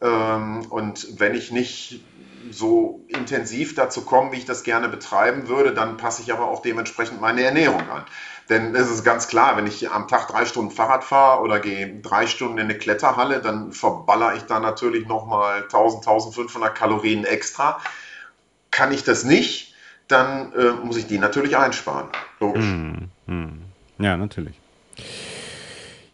Ähm, und wenn ich nicht so intensiv dazu komme, wie ich das gerne betreiben würde, dann passe ich aber auch dementsprechend meine Ernährung an. Denn es ist ganz klar, wenn ich am Tag drei Stunden Fahrrad fahre oder gehe drei Stunden in eine Kletterhalle, dann verballer ich da natürlich nochmal 1000, 1500 Kalorien extra. Kann ich das nicht, dann äh, muss ich die natürlich einsparen. Logisch. Mm, mm. Ja, natürlich.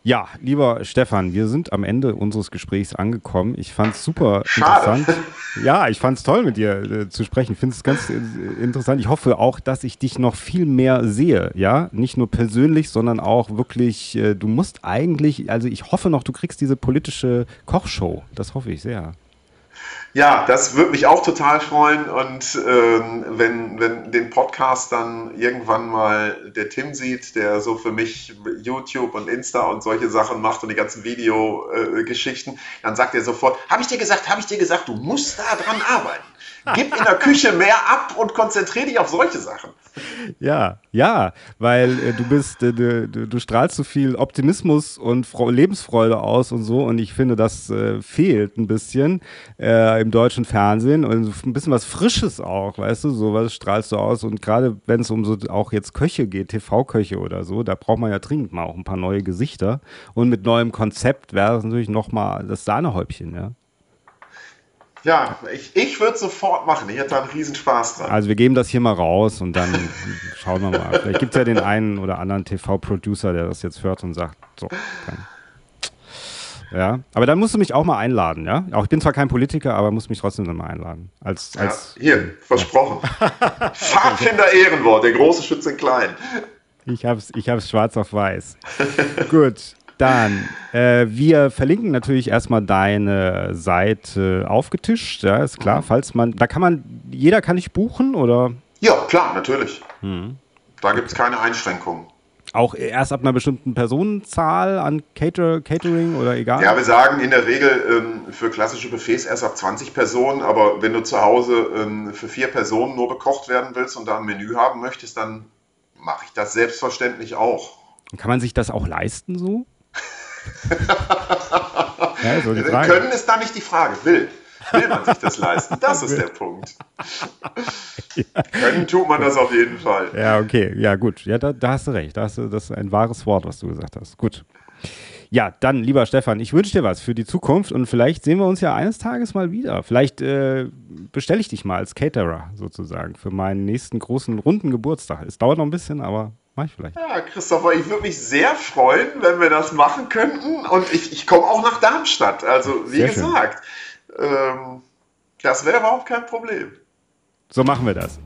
Ja, lieber Stefan, wir sind am Ende unseres Gesprächs angekommen. Ich fand es super Schade. interessant. Ja, ich fand es toll, mit dir äh, zu sprechen. Ich finde es ganz äh, interessant. Ich hoffe auch, dass ich dich noch viel mehr sehe. Ja, nicht nur persönlich, sondern auch wirklich. Äh, du musst eigentlich, also ich hoffe noch, du kriegst diese politische Kochshow. Das hoffe ich sehr. Ja, das würde mich auch total freuen. Und ähm, wenn, wenn den Podcast dann irgendwann mal der Tim sieht, der so für mich YouTube und Insta und solche Sachen macht und die ganzen Videogeschichten, äh, dann sagt er sofort, habe ich dir gesagt, habe ich dir gesagt, du musst da dran arbeiten. Gib in der Küche mehr ab und konzentriere dich auf solche Sachen. Ja, ja, weil äh, du bist, äh, du, du, strahlst so viel Optimismus und Fre Lebensfreude aus und so. Und ich finde, das äh, fehlt ein bisschen äh, im deutschen Fernsehen. Und ein bisschen was Frisches auch, weißt du, so was strahlst du aus. Und gerade wenn es um so auch jetzt Köche geht, TV-Köche oder so, da braucht man ja dringend mal auch ein paar neue Gesichter. Und mit neuem Konzept wäre es natürlich nochmal das Sahnehäubchen, ja. Ja, ich, ich würde sofort machen. Ich hätte da einen Riesenspaß dran. Also wir geben das hier mal raus und dann *laughs* schauen wir mal. Vielleicht gibt es ja den einen oder anderen TV-Producer, der das jetzt hört und sagt, so, dann. Ja, aber dann musst du mich auch mal einladen, ja? Auch ich bin zwar kein Politiker, aber muss mich trotzdem dann mal einladen. Als, als, ja, hier, versprochen. *laughs* Pfadfinder Ehrenwort, der große Schütze in klein. Ich hab's, ich hab's schwarz auf weiß. Gut, dann, äh, wir verlinken natürlich erstmal deine Seite aufgetischt, ja, ist klar, falls man, da kann man, jeder kann dich buchen, oder? Ja, klar, natürlich. Hm. Da gibt es keine Einschränkungen. Auch erst ab einer bestimmten Personenzahl an Cater Catering oder egal? Ja, wir sagen in der Regel ähm, für klassische Buffets erst ab 20 Personen, aber wenn du zu Hause ähm, für vier Personen nur bekocht werden willst und da ein Menü haben möchtest, dann mache ich das selbstverständlich auch. Kann man sich das auch leisten so? *laughs* ja, so Können ist da nicht die Frage. Will. Will man sich das leisten? Das ist der Punkt. *laughs* ja. Können tut man das auf jeden Fall. Ja, okay. Ja, gut. Ja, da, da hast du recht. Da hast du, das ist ein wahres Wort, was du gesagt hast. Gut. Ja, dann, lieber Stefan, ich wünsche dir was für die Zukunft und vielleicht sehen wir uns ja eines Tages mal wieder. Vielleicht äh, bestelle ich dich mal als Caterer sozusagen für meinen nächsten großen runden Geburtstag. Es dauert noch ein bisschen, aber Mach ich vielleicht. Ja, Christopher, ich würde mich sehr freuen, wenn wir das machen könnten. Und ich, ich komme auch nach Darmstadt. Also, wie sehr gesagt, ähm, das wäre überhaupt kein Problem. So machen wir das.